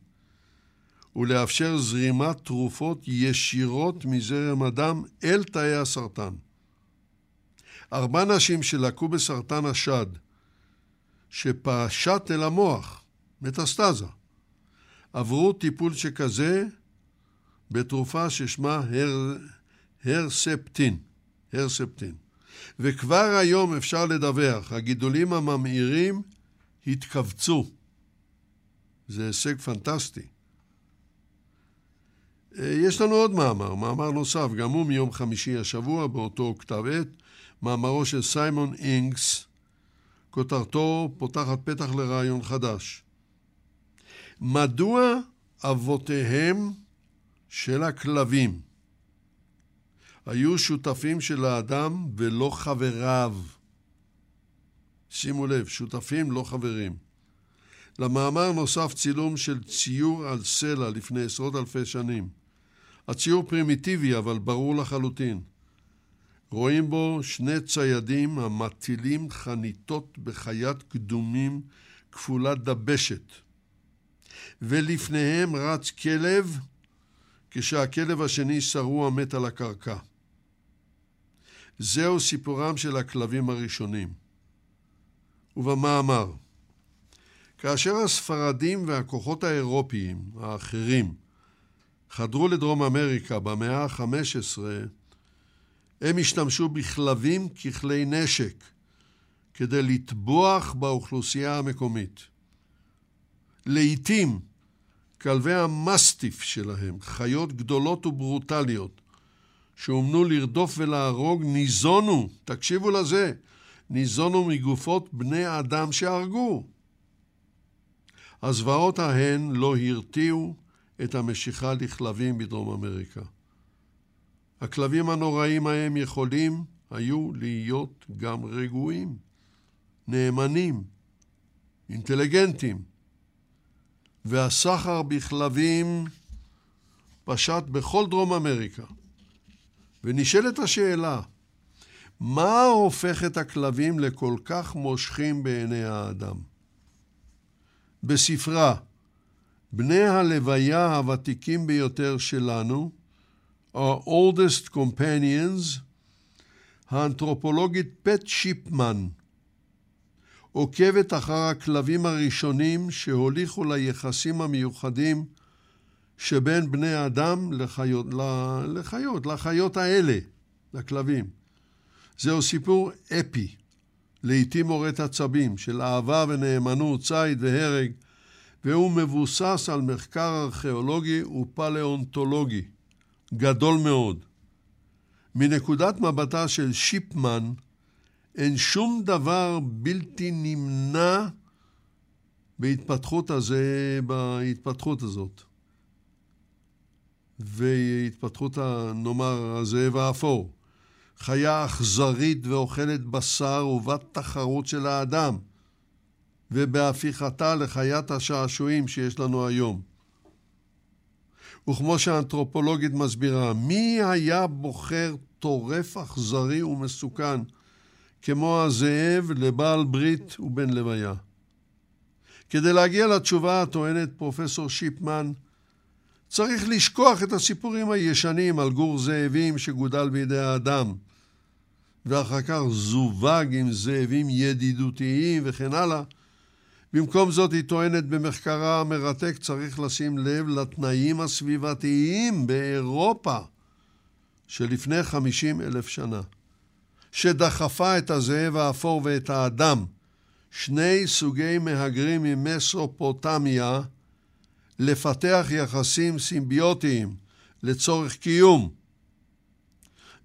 Speaker 2: ולאפשר זרימת תרופות ישירות מזרם הדם אל תאי הסרטן. ארבע נשים שלקו בסרטן השד, שפשט אל המוח, מטסטזה, עברו טיפול שכזה בתרופה ששמה הר, הרספטין, הרספטין. וכבר היום אפשר לדווח, הגידולים הממאירים התכווצו. זה הישג פנטסטי. אה, יש לנו עוד מאמר, מאמר נוסף, גם הוא מיום חמישי השבוע, באותו כתב עת, מאמרו של סיימון אינגס, כותרתו פותחת פתח לרעיון חדש. מדוע אבותיהם של הכלבים היו שותפים של האדם ולא חבריו? שימו לב, שותפים לא חברים. למאמר נוסף צילום של ציור על סלע לפני עשרות אלפי שנים. הציור פרימיטיבי אבל ברור לחלוטין. רואים בו שני ציידים המטילים חניתות בחיית קדומים כפולת דבשת. ולפניהם רץ כלב, כשהכלב השני שרוע מת על הקרקע. זהו סיפורם של הכלבים הראשונים. ובמאמר, כאשר הספרדים והכוחות האירופיים האחרים חדרו לדרום אמריקה במאה ה-15, הם השתמשו בכלבים ככלי נשק כדי לטבוח באוכלוסייה המקומית. לעתים כלבי המסטיף שלהם, חיות גדולות וברוטליות, שאומנו לרדוף ולהרוג, ניזונו, תקשיבו לזה, ניזונו מגופות בני אדם שהרגו. הזוועות ההן לא הרתיעו את המשיכה לכלבים בדרום אמריקה. הכלבים הנוראים ההם יכולים היו להיות גם רגועים, נאמנים, אינטליגנטים, והסחר בכלבים פשט בכל דרום אמריקה. ונשאלת השאלה, מה הופך את הכלבים לכל כך מושכים בעיני האדם? בספרה בני הלוויה הוותיקים ביותר שלנו, Our Oldest Companions, האנתרופולוגית פט שיפמן עוקבת אחר הכלבים הראשונים שהוליכו ליחסים המיוחדים שבין בני האדם לחיות, לחיות, לחיות האלה, לכלבים. זהו סיפור אפי, לעתים מורט עצבים, של אהבה ונאמנות, ציד והרג, והוא מבוסס על מחקר ארכיאולוגי ופלאונטולוגי גדול מאוד. מנקודת מבטה של שיפמן, אין שום דבר בלתי נמנע בהתפתחות, הזה, בהתפתחות הזאת. והתפתחות, נאמר, הזאב האפור. חיה אכזרית ואוכלת בשר ובת תחרות של האדם. ובהפיכתה לחיית השעשועים שיש לנו היום. וכמו שהאנתרופולוגית מסבירה, מי היה בוחר טורף אכזרי ומסוכן כמו הזאב לבעל ברית ובן לוויה? כדי להגיע לתשובה, טוענת פרופסור שיפמן, צריך לשכוח את הסיפורים הישנים על גור זאבים שגודל בידי האדם, ואחר כך זווג עם זאבים ידידותיים וכן הלאה. במקום זאת היא טוענת במחקרה המרתק צריך לשים לב לתנאים הסביבתיים באירופה שלפני חמישים אלף שנה, שדחפה את הזאב האפור ואת האדם, שני סוגי מהגרים ממסופוטמיה, לפתח יחסים סימביוטיים לצורך קיום.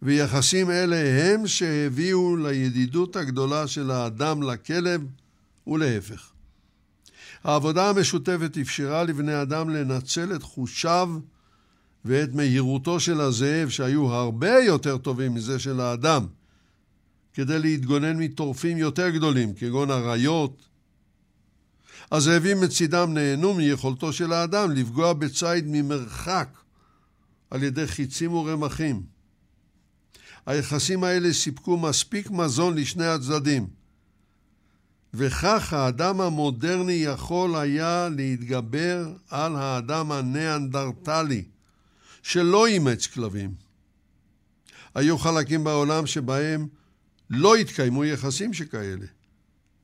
Speaker 2: ויחסים אלה הם שהביאו לידידות הגדולה של האדם לכלב ולהפך. העבודה המשותפת אפשרה לבני אדם לנצל את חושיו ואת מהירותו של הזאב, שהיו הרבה יותר טובים מזה של האדם, כדי להתגונן מטורפים יותר גדולים, כגון אריות. הזאבים מצידם נהנו מיכולתו של האדם לפגוע בציד ממרחק על ידי חיצים ורמחים. היחסים האלה סיפקו מספיק מזון לשני הצדדים. וכך האדם המודרני יכול היה להתגבר על האדם הניאנדרטלי, שלא אימץ כלבים. היו חלקים בעולם שבהם לא התקיימו יחסים שכאלה.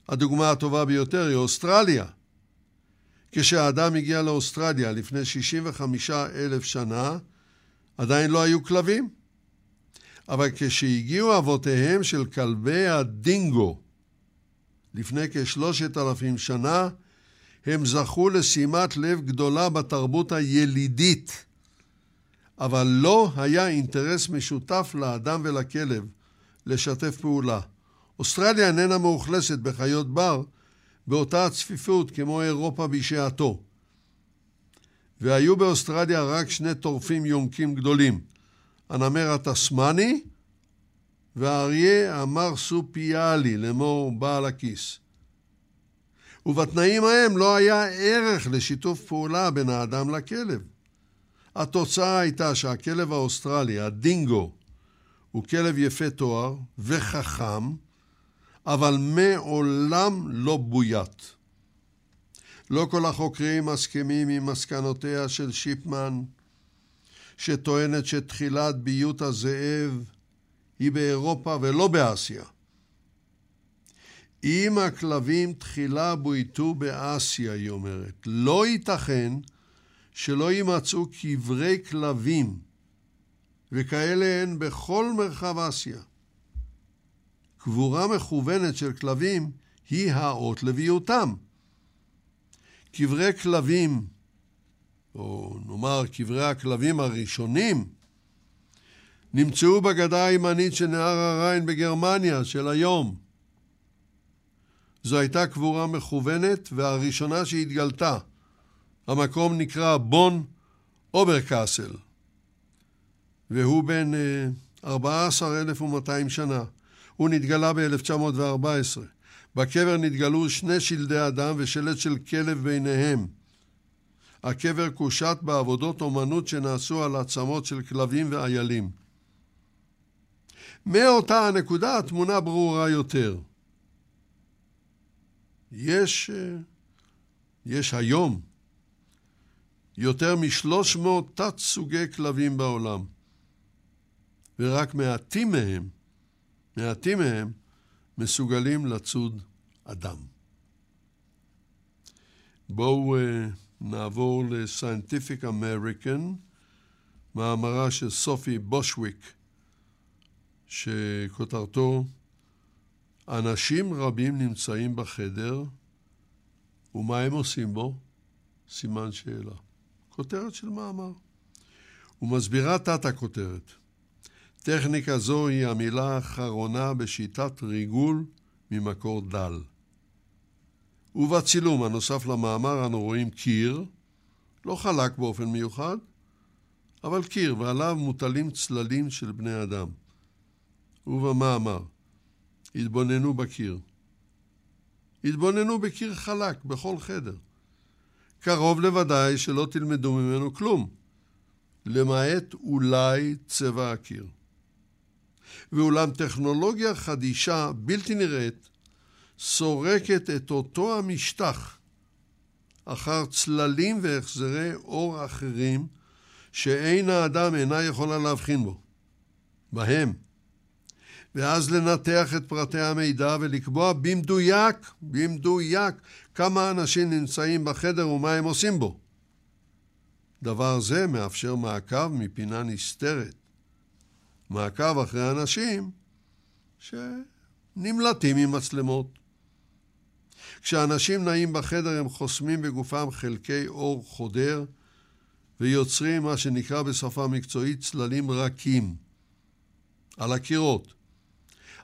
Speaker 2: הדוגמה הטובה ביותר היא אוסטרליה. כשהאדם הגיע לאוסטרליה לפני 65 אלף שנה, עדיין לא היו כלבים. אבל כשהגיעו אבותיהם של כלבי הדינגו לפני כשלושת אלפים שנה, הם זכו לשימת לב גדולה בתרבות הילידית. אבל לא היה אינטרס משותף לאדם ולכלב לשתף פעולה. אוסטרליה איננה מאוכלסת בחיות בר באותה הצפיפות כמו אירופה בשעתו. והיו באוסטרליה רק שני טורפים יונקים גדולים, הנמר התסמני והאריה המרסופיאלי, לאמור בעל הכיס. ובתנאים ההם לא היה ערך לשיתוף פעולה בין האדם לכלב. התוצאה הייתה שהכלב האוסטרלי, הדינגו, הוא כלב יפה תואר וחכם, אבל מעולם לא בוית. לא כל החוקרים מסכימים עם מסקנותיה של שיפמן, שטוענת שתחילת ביות הזאב היא באירופה ולא באסיה. אם הכלבים תחילה בויתו באסיה, היא אומרת, לא ייתכן שלא יימצאו קברי כלבים, וכאלה הן בכל מרחב אסיה. קבורה מכוונת של כלבים היא האות לביותם. קברי כלבים, או נאמר קברי הכלבים הראשונים, נמצאו בגדה הימנית של נהר הריין בגרמניה של היום. זו הייתה קבורה מכוונת והראשונה שהתגלתה. המקום נקרא בון אוברקאסל, והוא בן 14,200 שנה. הוא נתגלה ב-1914. בקבר נתגלו שני שלדי אדם ושלד של כלב ביניהם. הקבר קושט בעבודות אומנות שנעשו על עצמות של כלבים ואיילים. מאותה הנקודה התמונה ברורה יותר. יש, יש היום יותר משלוש מאות תת סוגי כלבים בעולם, ורק מעטים מהם, מעטים מהם, מסוגלים לצוד אדם. בואו uh, נעבור ל-Scientific American, מאמרה של סופי בושוויק, שכותרתו אנשים רבים נמצאים בחדר, ומה הם עושים בו? סימן שאלה. כותרת של מאמר. ומסבירה תת הכותרת. טכניקה זו היא המילה האחרונה בשיטת ריגול ממקור דל. ובצילום הנוסף למאמר אנו רואים קיר, לא חלק באופן מיוחד, אבל קיר, ועליו מוטלים צללים של בני אדם. ובמאמר, התבוננו בקיר. התבוננו בקיר חלק בכל חדר. קרוב לוודאי שלא תלמדו ממנו כלום, למעט אולי צבע הקיר. ואולם טכנולוגיה חדישה, בלתי נראית, סורקת את אותו המשטח אחר צללים והחזרי אור אחרים שאין האדם אינה יכולה להבחין בו, בהם. ואז לנתח את פרטי המידע ולקבוע במדויק, במדויק, כמה אנשים נמצאים בחדר ומה הם עושים בו. דבר זה מאפשר מעקב מפינה נסתרת. מעקב אחרי אנשים שנמלטים עם מצלמות. כשאנשים נעים בחדר הם חוסמים בגופם חלקי אור חודר ויוצרים מה שנקרא בשפה מקצועית צללים רכים על הקירות.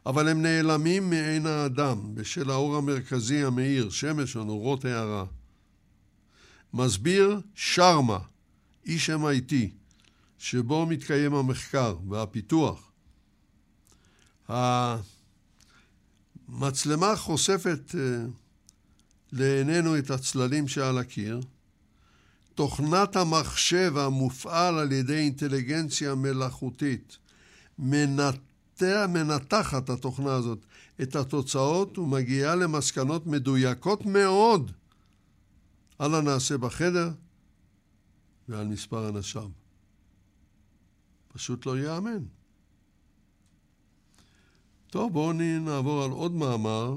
Speaker 2: אבל הם נעלמים מעין האדם בשל האור המרכזי המאיר, שמש או נורות הערה. מסביר שרמה, איש MIT, שבו מתקיים המחקר והפיתוח. המצלמה חושפת אה, לעינינו את הצללים שעל הקיר. תוכנת המחשב המופעל על ידי אינטליגנציה מלאכותית מנתח, מנתחת התוכנה הזאת את התוצאות ומגיעה למסקנות מדויקות מאוד על הנעשה בחדר ועל מספר אנשיו. פשוט לא ייאמן. טוב, בואו נעבור על עוד מאמר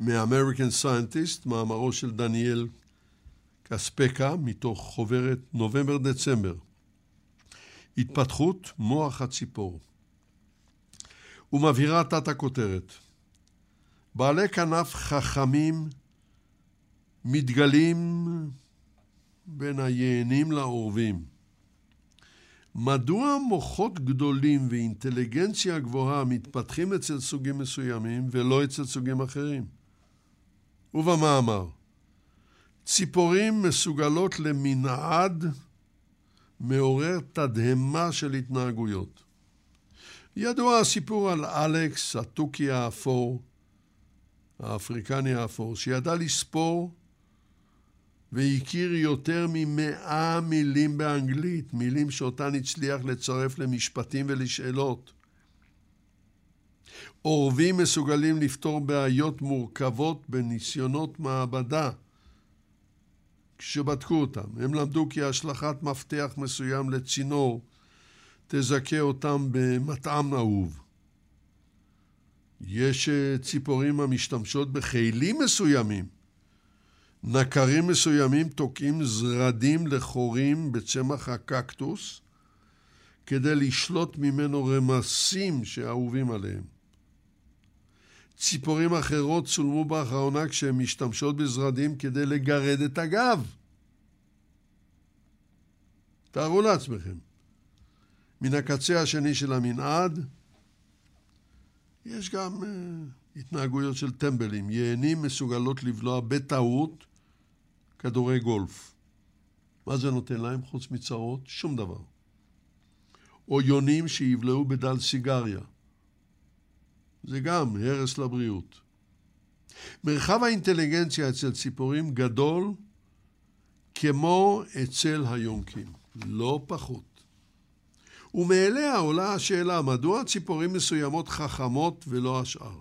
Speaker 2: מ-American Scientist, מאמרו של דניאל קספקה, מתוך חוברת נובמבר-דצמבר. התפתחות מוח הציפור. ומבהירה תת הכותרת: בעלי כנף חכמים מתגלים בין היענים לעורבים. מדוע מוחות גדולים ואינטליגנציה גבוהה מתפתחים אצל סוגים מסוימים ולא אצל סוגים אחרים? ובמאמר, ציפורים מסוגלות למנעד מעורר תדהמה של התנהגויות. ידוע הסיפור על אלכס, התוכי האפור, האפריקני האפור, שידע לספור והכיר יותר ממאה מילים באנגלית, מילים שאותן הצליח לצרף למשפטים ולשאלות. עורבים מסוגלים לפתור בעיות מורכבות בניסיונות מעבדה. כשבדקו אותם, הם למדו כי השלכת מפתח מסוים לצינור תזכה אותם במטעם אהוב. יש אה, ציפורים המשתמשות בכלים מסוימים. נקרים מסוימים תוקעים זרדים לחורים בצמח הקקטוס כדי לשלוט ממנו רמסים שאהובים עליהם. ציפורים אחרות צולמו באחרונה כשהן משתמשות בזרדים כדי לגרד את הגב. תארו לעצמכם, מן הקצה השני של המנעד יש גם uh, התנהגויות של טמבלים. יענים מסוגלות לבלוע בטעות כדורי גולף. מה זה נותן להם חוץ מצרות? שום דבר. או יונים שיבלעו בדל סיגריה. זה גם הרס לבריאות. מרחב האינטליגנציה אצל ציפורים גדול כמו אצל היונקים, לא פחות. ומאליה עולה השאלה, מדוע ציפורים מסוימות חכמות ולא השאר?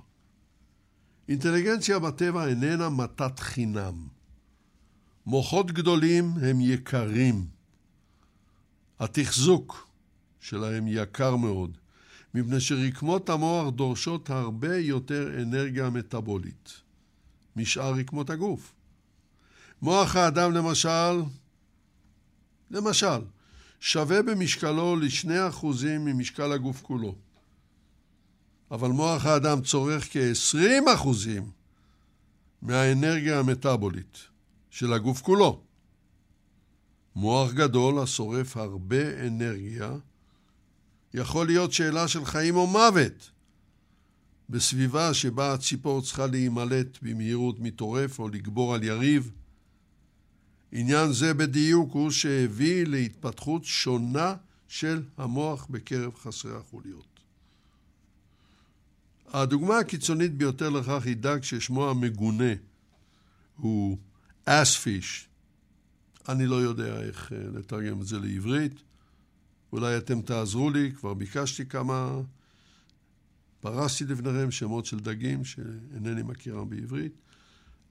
Speaker 2: אינטליגנציה בטבע איננה מתת חינם. מוחות גדולים הם יקרים. התחזוק שלהם יקר מאוד. מפני שרקמות המוח דורשות הרבה יותר אנרגיה מטבולית משאר רקמות הגוף. מוח האדם למשל, למשל, שווה במשקלו לשני אחוזים ממשקל הגוף כולו. אבל מוח האדם צורך כ-20 אחוזים מהאנרגיה המטבולית של הגוף כולו. מוח גדול השורף הרבה אנרגיה יכול להיות שאלה של חיים או מוות. בסביבה שבה הציפור צריכה להימלט במהירות מטורף או לגבור על יריב. עניין זה בדיוק הוא שהביא להתפתחות שונה של המוח בקרב חסרי החוליות. הדוגמה הקיצונית ביותר לכך היא דג ששמו המגונה הוא אספיש. אני לא יודע איך אה, לתרגם את זה לעברית. אולי אתם תעזרו לי, כבר ביקשתי כמה, פרסתי לפניכם שמות של דגים שאינני מכירם בעברית.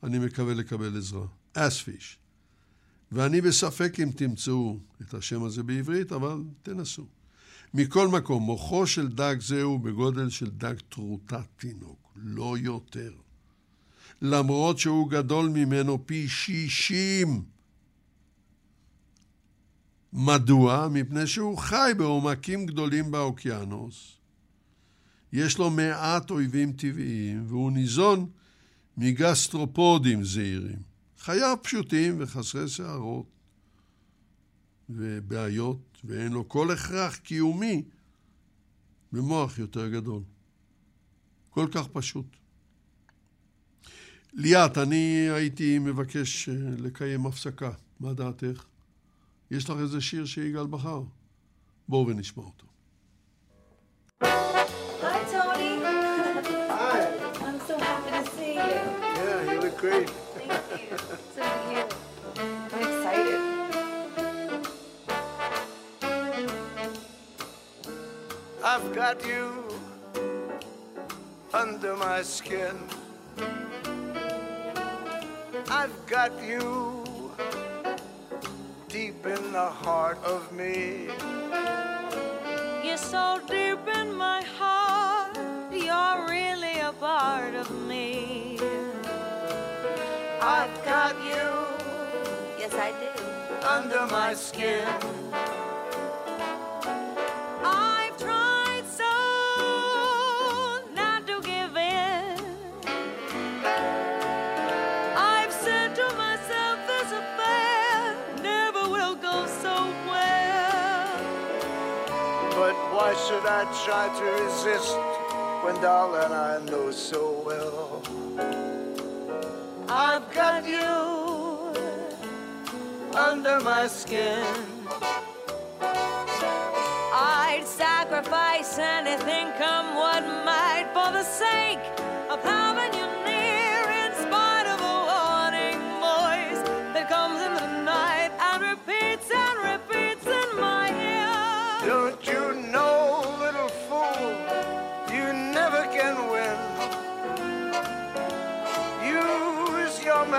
Speaker 2: אני מקווה לקבל עזרה. אספיש. ואני בספק אם תמצאו את השם הזה בעברית, אבל תנסו. מכל מקום, מוחו של דג זה הוא בגודל של דג טרוטת תינוק, לא יותר. למרות שהוא גדול ממנו פי שישים. מדוע? מפני שהוא חי בעומקים גדולים באוקיינוס. יש לו מעט אויבים טבעיים, והוא ניזון מגסטרופודים זעירים. חייו פשוטים וחסרי סערות ובעיות, ואין לו כל הכרח קיומי במוח יותר גדול. כל כך פשוט. ליאת, אני הייתי מבקש אה, לקיים הפסקה. מה דעתך? יש לך איזה שיר שיגאל בחר? בואו ונשמע אותו.
Speaker 9: Great.
Speaker 10: Thank you. I'm excited.
Speaker 9: I've got you under my skin. I've got you deep in the heart of me.
Speaker 3: You're so deep in my heart, you're really a part of me.
Speaker 9: I've got you
Speaker 10: Yes, I do.
Speaker 9: under my skin. Try to resist when, darling, I know so well? I've got you under my skin.
Speaker 3: I'd sacrifice anything, come what might, for the sake of having you near,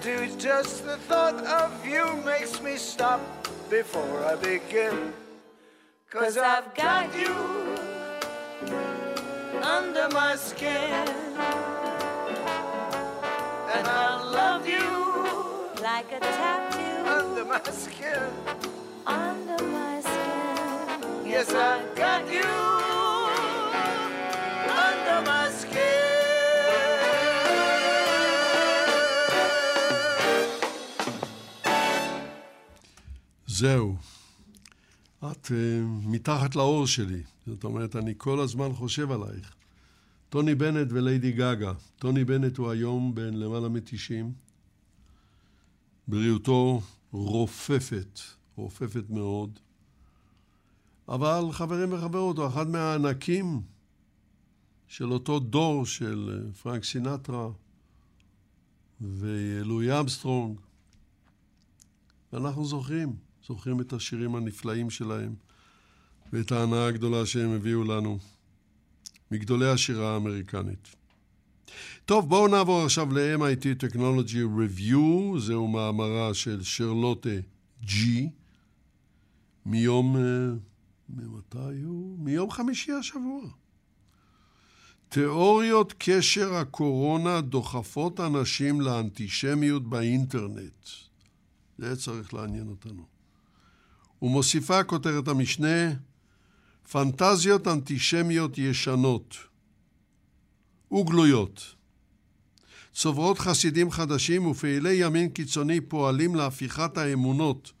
Speaker 9: Do, just the thought of you makes me stop before I begin. Cause I've got you under my skin. And I love you
Speaker 3: Like a tattoo
Speaker 9: under my skin.
Speaker 3: under my skin.
Speaker 9: Yes, I've got you
Speaker 2: זהו. את uh, מתחת לאור שלי. זאת אומרת, אני כל הזמן חושב עלייך. טוני בנט וליידי גגה. טוני בנט הוא היום בן למעלה מ-90. בריאותו רופפת, רופפת מאוד. אבל חברים וחברות, הוא אחד מהענקים של אותו דור של אה, פרנק סינטרה ולואי אמסטרונג. ואנחנו זוכרים, זוכרים את השירים הנפלאים שלהם ואת ההנאה הגדולה שהם הביאו לנו מגדולי השירה האמריקנית. טוב, בואו נעבור עכשיו ל-MIT Technology Review, זהו מאמרה של שרלוטה ג'י, מיום, אה, ממתי הוא? מיום חמישי השבוע. תיאוריות קשר הקורונה דוחפות אנשים לאנטישמיות באינטרנט. זה צריך לעניין אותנו. ומוסיפה כותרת המשנה פנטזיות אנטישמיות ישנות וגלויות. צוברות חסידים חדשים ופעילי ימין קיצוני פועלים להפיכת האמונות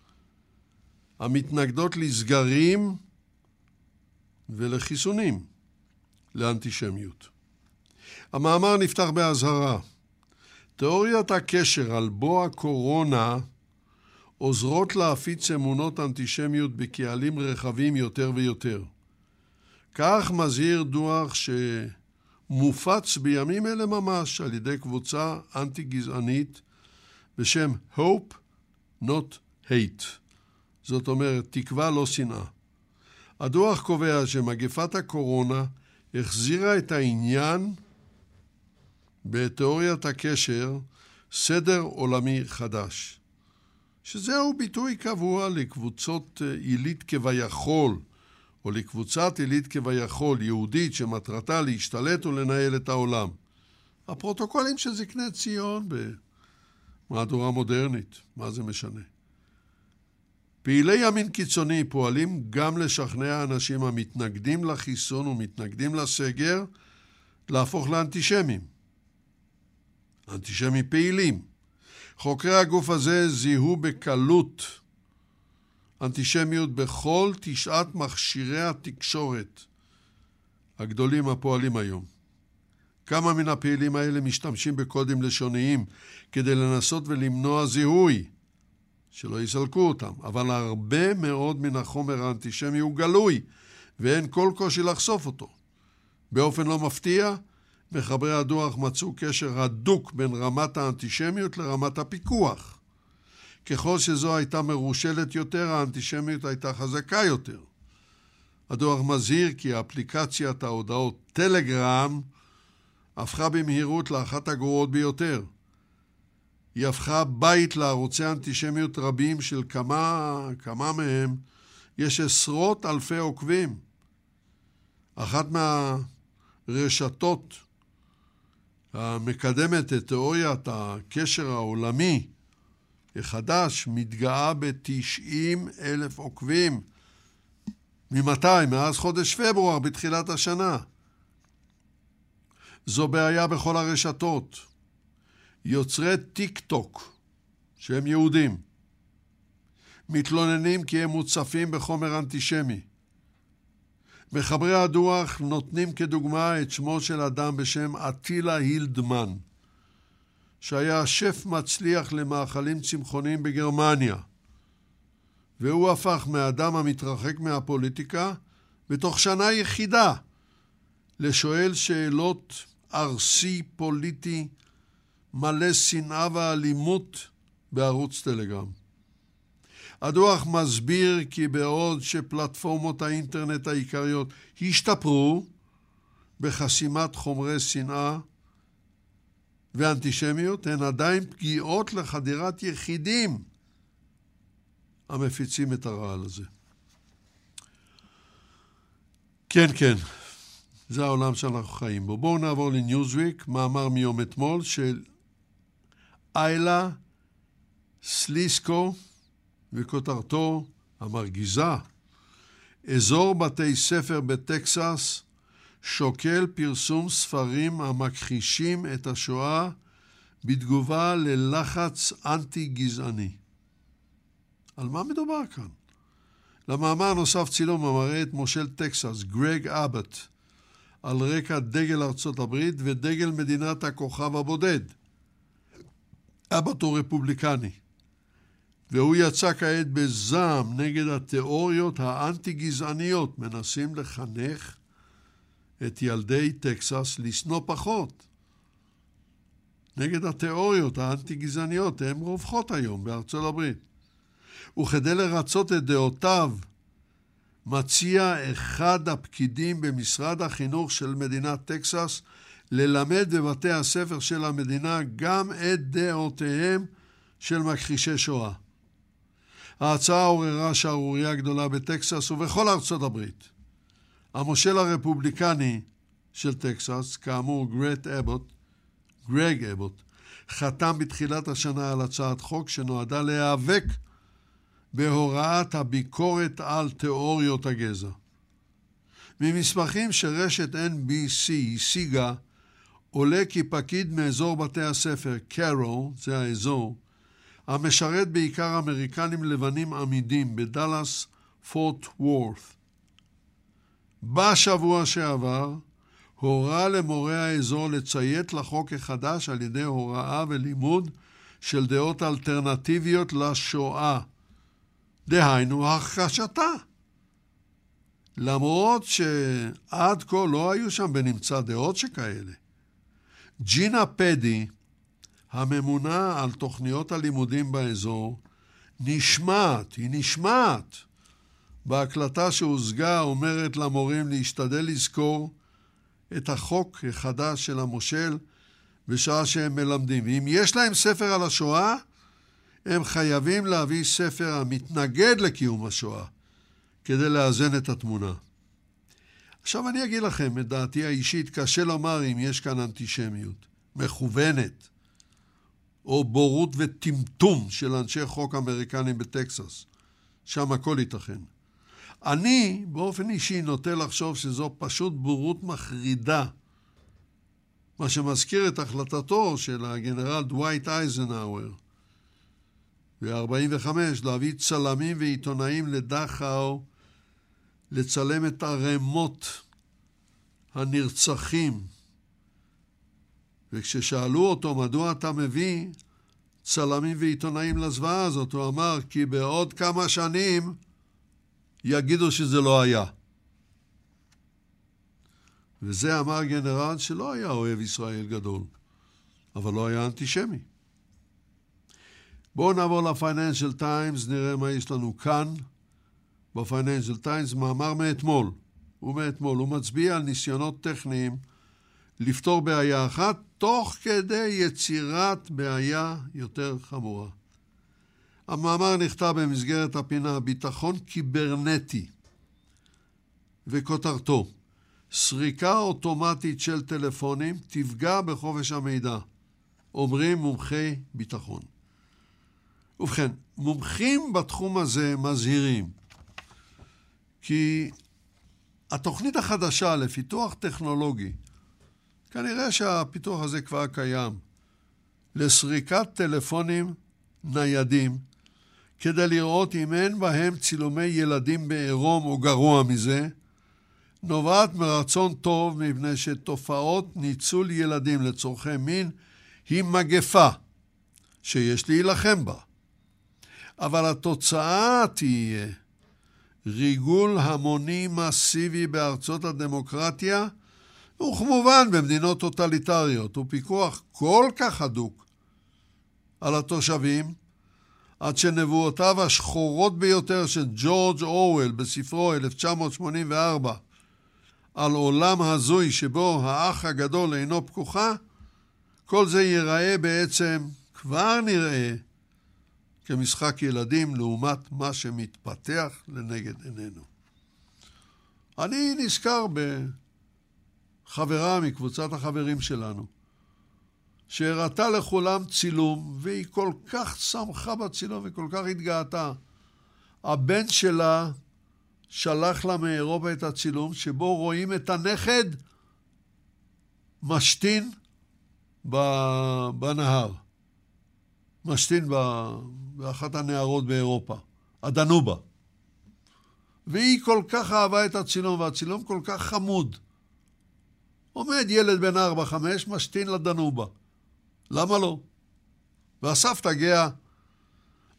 Speaker 2: המתנגדות לסגרים ולחיסונים לאנטישמיות. המאמר נפתח באזהרה. תיאוריית הקשר על בוא הקורונה עוזרות להפיץ אמונות אנטישמיות בקהלים רחבים יותר ויותר. כך מזהיר דוח שמופץ בימים אלה ממש על ידי קבוצה אנטי-גזענית בשם Hope Not Hate. זאת אומרת, תקווה לא שנאה. הדוח קובע שמגפת הקורונה החזירה את העניין בתיאוריית הקשר סדר עולמי חדש, שזהו ביטוי קבוע לקבוצות עילית כביכול, או לקבוצת עילית כביכול יהודית שמטרתה להשתלט ולנהל את העולם. הפרוטוקולים של זקני ציון במהדורה מודרנית, מה זה משנה? פעילי ימין קיצוני פועלים גם לשכנע אנשים המתנגדים לחיסון ומתנגדים לסגר להפוך לאנטישמים. אנטישמים פעילים. חוקרי הגוף הזה זיהו בקלות אנטישמיות בכל תשעת מכשירי התקשורת הגדולים הפועלים היום. כמה מן הפעילים האלה משתמשים בקודים לשוניים כדי לנסות ולמנוע זיהוי, שלא יסלקו אותם, אבל הרבה מאוד מן החומר האנטישמי הוא גלוי, ואין כל קושי לחשוף אותו. באופן לא מפתיע, מחברי הדוח מצאו קשר הדוק בין רמת האנטישמיות לרמת הפיקוח. ככל שזו הייתה מרושלת יותר, האנטישמיות הייתה חזקה יותר. הדוח מזהיר כי אפליקציית ההודעות טלגרם הפכה במהירות לאחת הגרועות ביותר. היא הפכה בית לערוצי אנטישמיות רבים של כמה, כמה מהם יש עשרות אלפי עוקבים. אחת מהרשתות המקדמת את תיאוריית הקשר העולמי החדש מתגאה ב-90 אלף עוקבים. ממתי? מאז חודש פברואר בתחילת השנה. זו בעיה בכל הרשתות. יוצרי טיק טוק, שהם יהודים, מתלוננים כי הם מוצפים בחומר אנטישמי. מחברי הדוח נותנים כדוגמה את שמו של אדם בשם אטילה הילדמן, שהיה שף מצליח למאכלים צמחוניים בגרמניה, והוא הפך מאדם המתרחק מהפוליטיקה בתוך שנה יחידה לשואל שאלות ארסי פוליטי מלא שנאה ואלימות בערוץ טלגרם. הדוח מסביר כי בעוד שפלטפורמות האינטרנט העיקריות השתפרו בחסימת חומרי שנאה ואנטישמיות, הן עדיין פגיעות לחדירת יחידים המפיצים את הרעל הזה. כן, כן, זה העולם שאנחנו חיים בו. בואו נעבור לניוזוויק, מאמר מיום אתמול של איילה סליסקו, וכותרתו המרגיזה, אזור בתי ספר בטקסס שוקל פרסום ספרים המכחישים את השואה בתגובה ללחץ אנטי-גזעני. על מה מדובר כאן? למאמר נוסף צילום המראה את מושל טקסס, גרג אבט, על רקע דגל ארצות הברית ודגל מדינת הכוכב הבודד. אבט הוא רפובליקני. והוא יצא כעת בזעם נגד התיאוריות האנטי-גזעניות, מנסים לחנך את ילדי טקסס לשנוא פחות. נגד התיאוריות האנטי-גזעניות, הן רווחות היום בארצות הברית. וכדי לרצות את דעותיו, מציע אחד הפקידים במשרד החינוך של מדינת טקסס ללמד בבתי הספר של המדינה גם את דעותיהם של מכחישי שואה. ההצעה עוררה שערורייה גדולה בטקסס ובכל ארצות הברית. המושל הרפובליקני של טקסס, כאמור גרט אבוט, גרג אבוט, חתם בתחילת השנה על הצעת חוק שנועדה להיאבק בהוראת הביקורת על תיאוריות הגזע. ממסמכים שרשת NBC השיגה, עולה כי פקיד מאזור בתי הספר, קארו, זה האזור, המשרת בעיקר אמריקנים לבנים עמידים בדאלאס, פורט וורת'. בשבוע שעבר הורה למורי האזור לציית לחוק החדש על ידי הוראה ולימוד של דעות אלטרנטיביות לשואה, דהיינו הכחשתה. למרות שעד כה לא היו שם בנמצא דעות שכאלה. ג'ינה פדי, הממונה על תוכניות הלימודים באזור, נשמעת, היא נשמעת, בהקלטה שהושגה אומרת למורים להשתדל לזכור את החוק החדש של המושל בשעה שהם מלמדים. ואם יש להם ספר על השואה, הם חייבים להביא ספר המתנגד לקיום השואה, כדי לאזן את התמונה. עכשיו אני אגיד לכם את דעתי האישית, קשה לומר אם יש כאן אנטישמיות מכוונת, או בורות וטמטום של אנשי חוק אמריקנים בטקסס. שם הכל ייתכן. אני באופן אישי נוטה לחשוב שזו פשוט בורות מחרידה, מה שמזכיר את החלטתו של הגנרל דווייט אייזנהאואר ב-45 להביא צלמים ועיתונאים לדכאו לצלם את ערימות הנרצחים. וכששאלו אותו מדוע אתה מביא צלמים ועיתונאים לזוועה הזאת, הוא אמר כי בעוד כמה שנים יגידו שזה לא היה. וזה אמר גנרל שלא היה אוהב ישראל גדול, אבל לא היה אנטישמי. בואו נעבור ל-Financial Times, נראה מה יש לנו כאן. ב-Financial Times, מאמר מאתמול. הוא מאתמול. הוא מצביע על ניסיונות טכניים לפתור בעיה אחת, תוך כדי יצירת בעיה יותר חמורה. המאמר נכתב במסגרת הפינה ביטחון קיברנטי, וכותרתו סריקה אוטומטית של טלפונים תפגע בחופש המידע, אומרים מומחי ביטחון. ובכן, מומחים בתחום הזה מזהירים כי התוכנית החדשה לפיתוח טכנולוגי, כנראה שהפיתוח הזה כבר קיים, לסריקת טלפונים ניידים, כדי לראות אם אין בהם צילומי ילדים בעירום או גרוע מזה, נובעת מרצון טוב מפני שתופעות ניצול ילדים לצורכי מין היא מגפה שיש להילחם בה. אבל התוצאה תהיה ריגול המוני מסיבי בארצות הדמוקרטיה, וכמובן במדינות טוטליטריות, ופיקוח כל כך הדוק על התושבים, עד שנבואותיו השחורות ביותר של ג'ורג' אורוול בספרו 1984 על עולם הזוי שבו האח הגדול אינו פקוחה, כל זה ייראה בעצם, כבר נראה, כמשחק ילדים לעומת מה שמתפתח לנגד עינינו. אני נזכר בחברה מקבוצת החברים שלנו, שהראתה לכולם צילום, והיא כל כך שמחה בצילום וכל כך התגאתה. הבן שלה שלח לה מאירופה את הצילום שבו רואים את הנכד משתין בנהר. משתין באחת הנערות באירופה, הדנובה. והיא כל כך אהבה את הצילום, והצילום כל כך חמוד. עומד ילד בן ארבע, חמש, משתין לדנובה. למה לא? והסבתא גאה.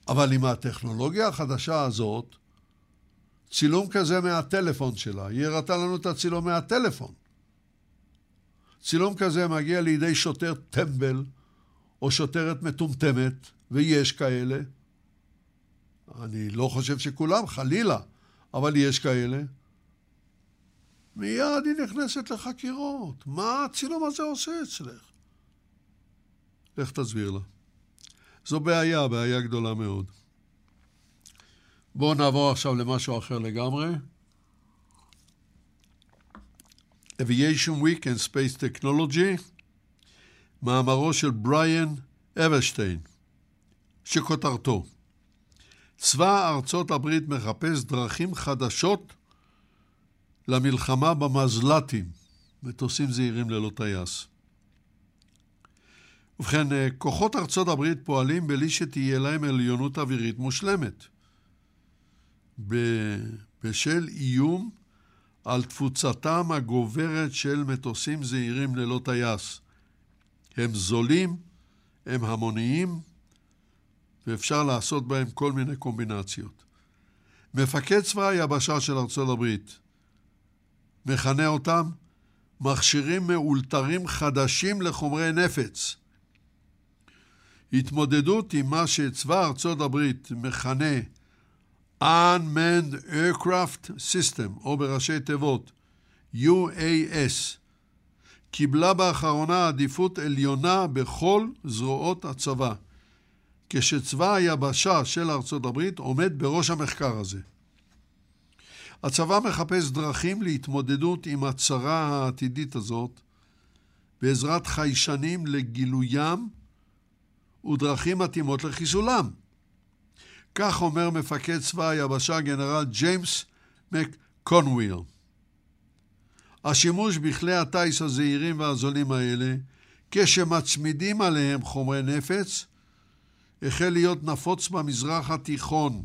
Speaker 2: אבל עם הטכנולוגיה החדשה הזאת, צילום כזה מהטלפון שלה, היא הראתה לנו את הצילום מהטלפון. צילום כזה מגיע לידי שוטר טמבל או שוטרת מטומטמת, ויש כאלה. אני לא חושב שכולם, חלילה, אבל יש כאלה. מיד היא נכנסת לחקירות. מה הצילום הזה עושה אצלך? לך תסביר לה. זו בעיה, בעיה גדולה מאוד. בואו נעבור עכשיו למשהו אחר לגמרי. Aviation Week and Space Technology, מאמרו של בריאן אברשטיין, שכותרתו צבא ארצות הברית מחפש דרכים חדשות למלחמה במזל"טים, מטוסים זעירים ללא טייס. ובכן, אה, כוחות ארצות הברית פועלים בלי שתהיה להם עליונות אווירית מושלמת. בשל איום על תפוצתם הגוברת של מטוסים זעירים ללא טייס. הם זולים, הם המוניים, ואפשר לעשות בהם כל מיני קומבינציות. מפקד צבא היבשה של ארצות הברית מכנה אותם מכשירים מאולתרים חדשים לחומרי נפץ. התמודדות עם מה שצבא ארצות הברית מכנה Unmanned Aircraft System, או בראשי תיבות UAS, קיבלה באחרונה עדיפות עליונה בכל זרועות הצבא, כשצבא היבשה של ארצות הברית עומד בראש המחקר הזה. הצבא מחפש דרכים להתמודדות עם הצרה העתידית הזאת בעזרת חיישנים לגילוים ודרכים מתאימות לחיסולם. כך אומר מפקד צבא היבשה גנרל ג'יימס מקקונוויל. השימוש בכלי הטיס הזעירים והזולים האלה, כשמצמידים עליהם חומרי נפץ, החל להיות נפוץ במזרח התיכון,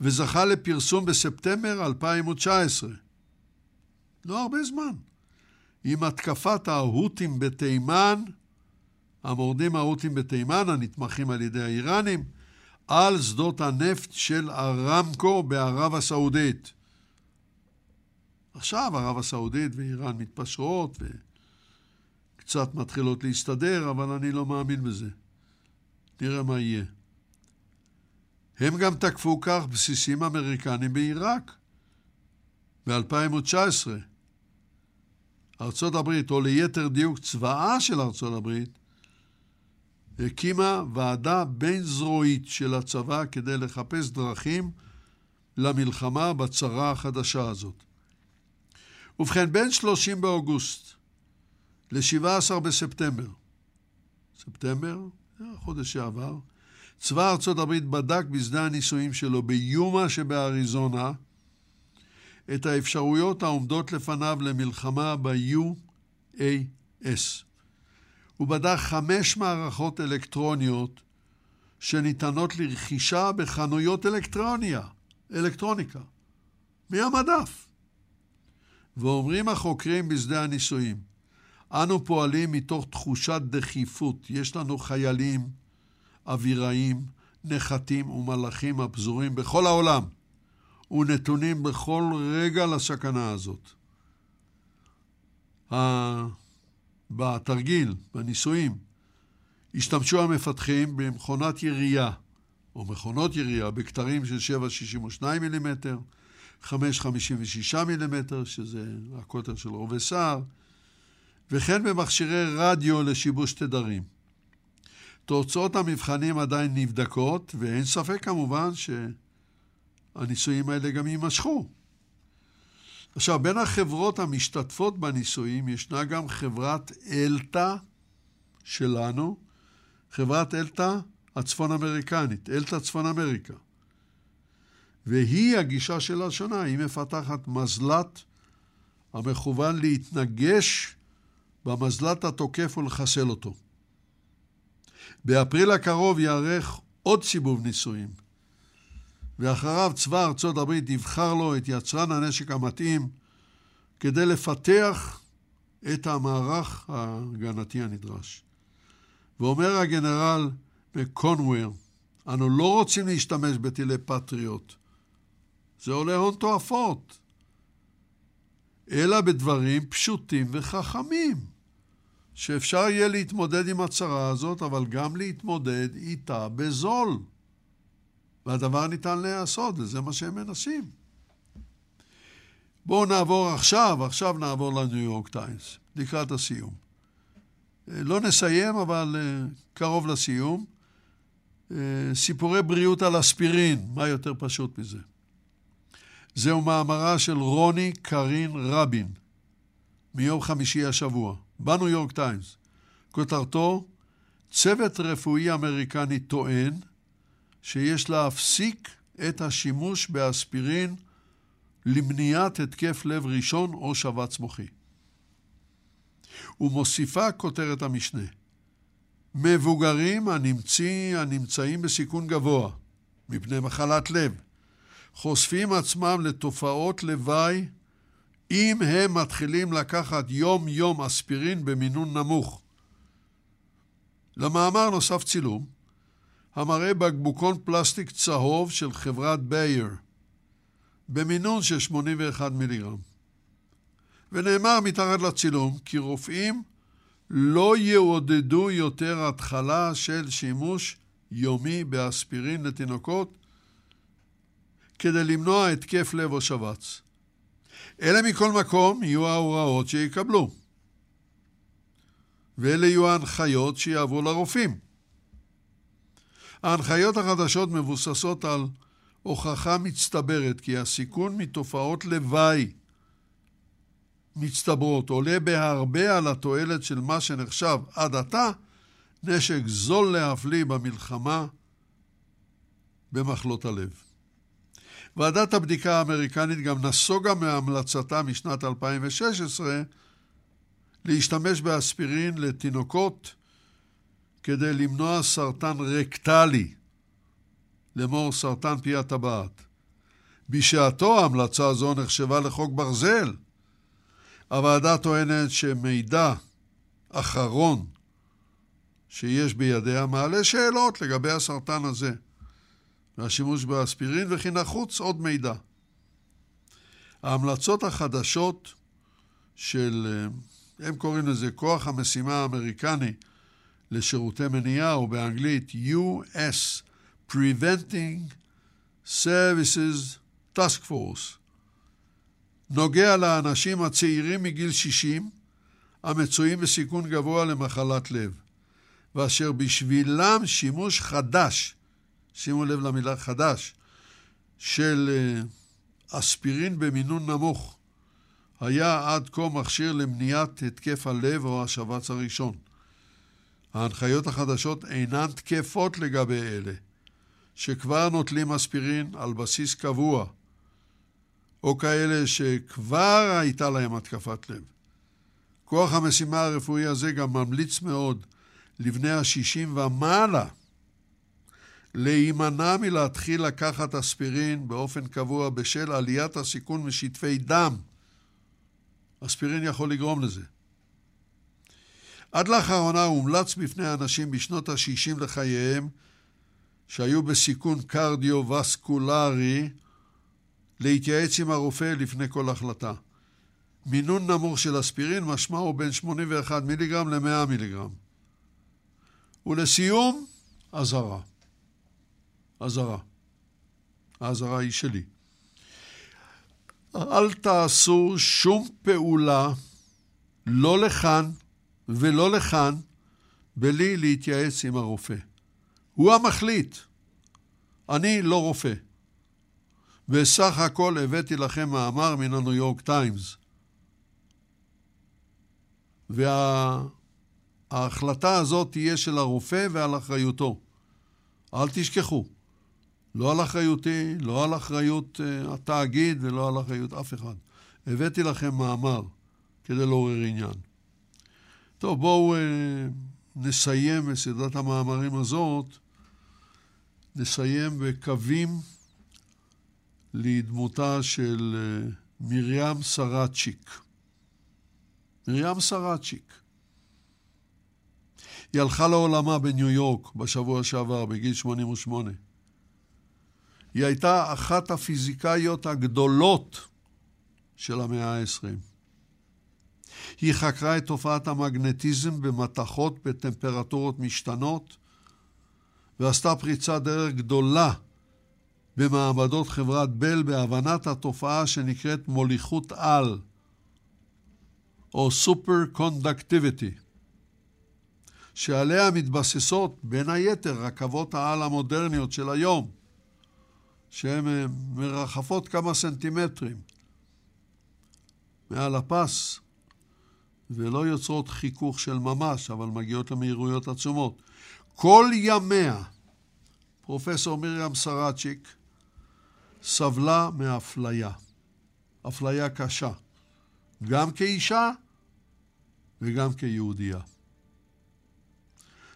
Speaker 2: וזכה לפרסום בספטמבר 2019. לא הרבה זמן. עם התקפת ההותים בתימן, המורדים ההותים בתימן, הנתמכים על ידי האיראנים, על שדות הנפט של ארמקו בערב הסעודית. עכשיו ערב הסעודית ואיראן מתפשרות וקצת מתחילות להסתדר, אבל אני לא מאמין בזה. נראה מה יהיה. הם גם תקפו כך בסיסים אמריקנים בעיראק ב-2019. ארצות הברית, או ליתר דיוק צבאה של ארצות הברית, הקימה ועדה בין-זרועית של הצבא כדי לחפש דרכים למלחמה בצרה החדשה הזאת. ובכן, בין 30 באוגוסט ל-17 בספטמבר, ספטמבר, החודש שעבר, צבא ארצות הברית בדק בשדה הניסויים שלו ביומה שבאריזונה את האפשרויות העומדות לפניו למלחמה ב-UAS. הוא בדק חמש מערכות אלקטרוניות שניתנות לרכישה בחנויות אלקטרוניה, אלקטרוניקה, מהמדף. ואומרים החוקרים בשדה הניסויים, אנו פועלים מתוך תחושת דחיפות. יש לנו חיילים, אוויראים, נחתים ומלאכים הפזורים בכל העולם, ונתונים בכל רגע לסכנה הזאת. בתרגיל, בניסויים, השתמשו המפתחים במכונת ירייה, או מכונות ירייה, בכתרים של 7.62 מילימטר, 5.56 מילימטר, שזה הקוטר של רובה סער, וכן במכשירי רדיו לשיבוש תדרים. תוצאות המבחנים עדיין נבדקות, ואין ספק כמובן שהניסויים האלה גם יימשכו. עכשיו, בין החברות המשתתפות בניסויים ישנה גם חברת אלתא שלנו, חברת אלתא הצפון אמריקנית, אלתא צפון אמריקה. והיא, הגישה שלה שונה, היא מפתחת מזל"ט המכוון להתנגש במזל"ט התוקף ולחסל אותו. באפריל הקרוב ייערך עוד סיבוב ניסויים, ואחריו צבא ארצות הברית יבחר לו את יצרן הנשק המתאים כדי לפתח את המערך ההגנתי הנדרש. ואומר הגנרל מקונוור, אנו לא רוצים להשתמש בטילי פטריוט. זה עולה הון תועפות. אלא בדברים פשוטים וחכמים, שאפשר יהיה להתמודד עם הצרה הזאת, אבל גם להתמודד איתה בזול. והדבר ניתן להיעשות, וזה מה שהם מנסים. בואו נעבור עכשיו, עכשיו נעבור לניו יורק טיימס, לקראת הסיום. לא נסיים, אבל אה, קרוב לסיום. אה, סיפורי בריאות על אספירין, מה יותר פשוט מזה? זהו מאמרה של רוני קרין רבין, מיום חמישי השבוע, בניו יורק טיימס. כותרתו, צוות רפואי אמריקני טוען שיש להפסיק את השימוש באספירין למניעת התקף לב ראשון או שבץ מוחי. ומוסיפה כותרת המשנה, מבוגרים הנמציא, הנמצאים בסיכון גבוה מפני מחלת לב, חושפים עצמם לתופעות לוואי אם הם מתחילים לקחת יום-יום אספירין במינון נמוך. למאמר נוסף צילום, המראה בקבוקון פלסטיק צהוב של חברת בייר, במינון של 81 מיליגרם. ונאמר מתחת לצילום כי רופאים לא יעודדו יותר התחלה של שימוש יומי באספירין לתינוקות כדי למנוע התקף לב או שבץ. אלה מכל מקום יהיו ההוראות שיקבלו. ואלה יהיו ההנחיות שיעברו לרופאים. ההנחיות החדשות מבוססות על הוכחה מצטברת כי הסיכון מתופעות לוואי מצטברות עולה בהרבה על התועלת של מה שנחשב עד עתה נשק זול להפליא במלחמה במחלות הלב. ועדת הבדיקה האמריקנית גם נסוגה מהמלצתה משנת 2016 להשתמש באספירין לתינוקות כדי למנוע סרטן רקטלי, לאמור סרטן פי הטבעת. בשעתו המלצה זו נחשבה לחוק ברזל. הוועדה טוענת שמידע אחרון שיש בידיה מעלה שאלות לגבי הסרטן הזה והשימוש באספירין וכי נחוץ עוד מידע. ההמלצות החדשות של, הם קוראים לזה כוח המשימה האמריקני לשירותי מניעה, או באנגלית US Preventing Services Task Force, נוגע לאנשים הצעירים מגיל 60 המצויים בסיכון גבוה למחלת לב, ואשר בשבילם שימוש חדש, שימו לב למילה חדש, של אה, אספירין במינון נמוך, היה עד כה מכשיר למניעת התקף הלב או השבץ הראשון. ההנחיות החדשות אינן תקפות לגבי אלה, שכבר נוטלים אספירין על בסיס קבוע, או כאלה שכבר הייתה להם התקפת לב. כוח המשימה הרפואי הזה גם ממליץ מאוד לבני השישים ומעלה להימנע מלהתחיל לקחת אספירין באופן קבוע בשל עליית הסיכון משטפי דם. אספירין יכול לגרום לזה. עד לאחרונה הומלץ בפני אנשים בשנות ה-60 לחייהם שהיו בסיכון קרדיו-וסקולרי להתייעץ עם הרופא לפני כל החלטה. מינון נמוך של אספירין משמעו בין 81 מיליגרם ל-100 מיליגרם. ולסיום, אזהרה. אזהרה. האזהרה היא שלי. אל תעשו שום פעולה, לא לכאן ולא לכאן, בלי להתייעץ עם הרופא. הוא המחליט. אני לא רופא. וסך הכל הבאתי לכם מאמר מן הניו יורק טיימס. וההחלטה הזאת תהיה של הרופא ועל אחריותו. אל תשכחו. לא על אחריותי, לא על אחריות uh, התאגיד ולא על אחריות אף אחד. הבאתי לכם מאמר כדי לעורר עניין. טוב, בואו uh, נסיים בסדרת המאמרים הזאת, נסיים בקווים לדמותה של uh, מרים סרצ'יק. מרים סרצ'יק. היא הלכה לעולמה בניו יורק בשבוע שעבר, בגיל 88. היא הייתה אחת הפיזיקאיות הגדולות של המאה ה-20. היא חקרה את תופעת המגנטיזם במתכות בטמפרטורות משתנות, ועשתה פריצת דרך גדולה במעמדות חברת בל בהבנת התופעה שנקראת מוליכות על, או סופר קונדקטיביטי, שעליה מתבססות בין היתר רכבות העל המודרניות של היום, שהן אה, מרחפות כמה סנטימטרים מעל הפס ולא יוצרות חיכוך של ממש, אבל מגיעות למהירויות עצומות. כל ימיה פרופסור מרים סרצ'יק סבלה מאפליה. אפליה קשה, גם כאישה וגם כיהודייה.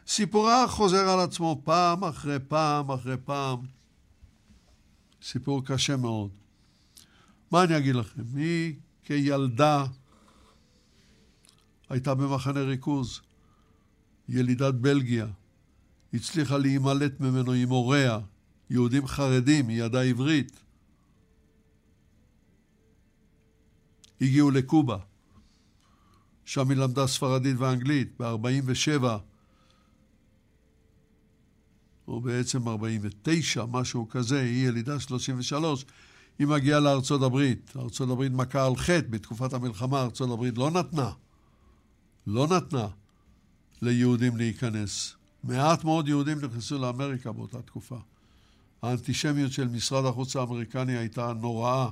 Speaker 2: סיפורה חוזר על עצמו פעם אחרי פעם אחרי פעם. סיפור קשה מאוד. מה אני אגיד לכם? היא כילדה הייתה במחנה ריכוז, ילידת בלגיה, הצליחה להימלט ממנו עם הוריה, יהודים חרדים, היא ידעה עברית. הגיעו לקובה, שם היא למדה ספרדית ואנגלית, ב-47, או בעצם 49, משהו כזה, היא ילידה 33, היא מגיעה לארצות הברית. ארצות הברית מכה על חטא בתקופת המלחמה, ארצות הברית לא נתנה, לא נתנה ליהודים להיכנס. מעט מאוד יהודים נכנסו לאמריקה באותה תקופה. האנטישמיות של משרד החוץ האמריקני הייתה נוראה.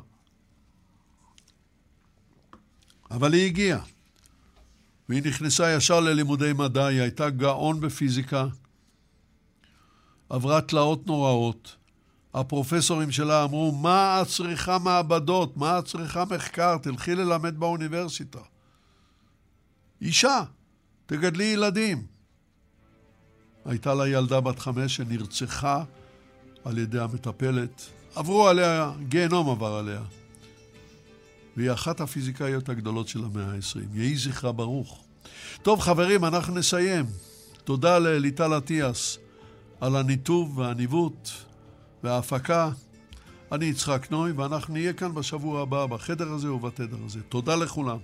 Speaker 2: אבל היא הגיעה, והיא נכנסה ישר ללימודי מדע, היא הייתה גאון בפיזיקה, עברה תלאות נוראות. הפרופסורים שלה אמרו, מה את צריכה מעבדות? מה את צריכה מחקר? תלכי ללמד באוניברסיטה. אישה, תגדלי ילדים. הייתה לה ילדה בת חמש שנרצחה על ידי המטפלת. עברו עליה, גיהנום עבר עליה. והיא אחת הפיזיקאיות הגדולות של המאה ה-20. יהי זכרה ברוך. טוב, חברים, אנחנו נסיים. תודה לליטל אטיאס על הניתוב והניווט וההפקה. אני יצחק נוי, ואנחנו נהיה כאן בשבוע הבא, בחדר הזה ובתדר הזה. תודה לכולם.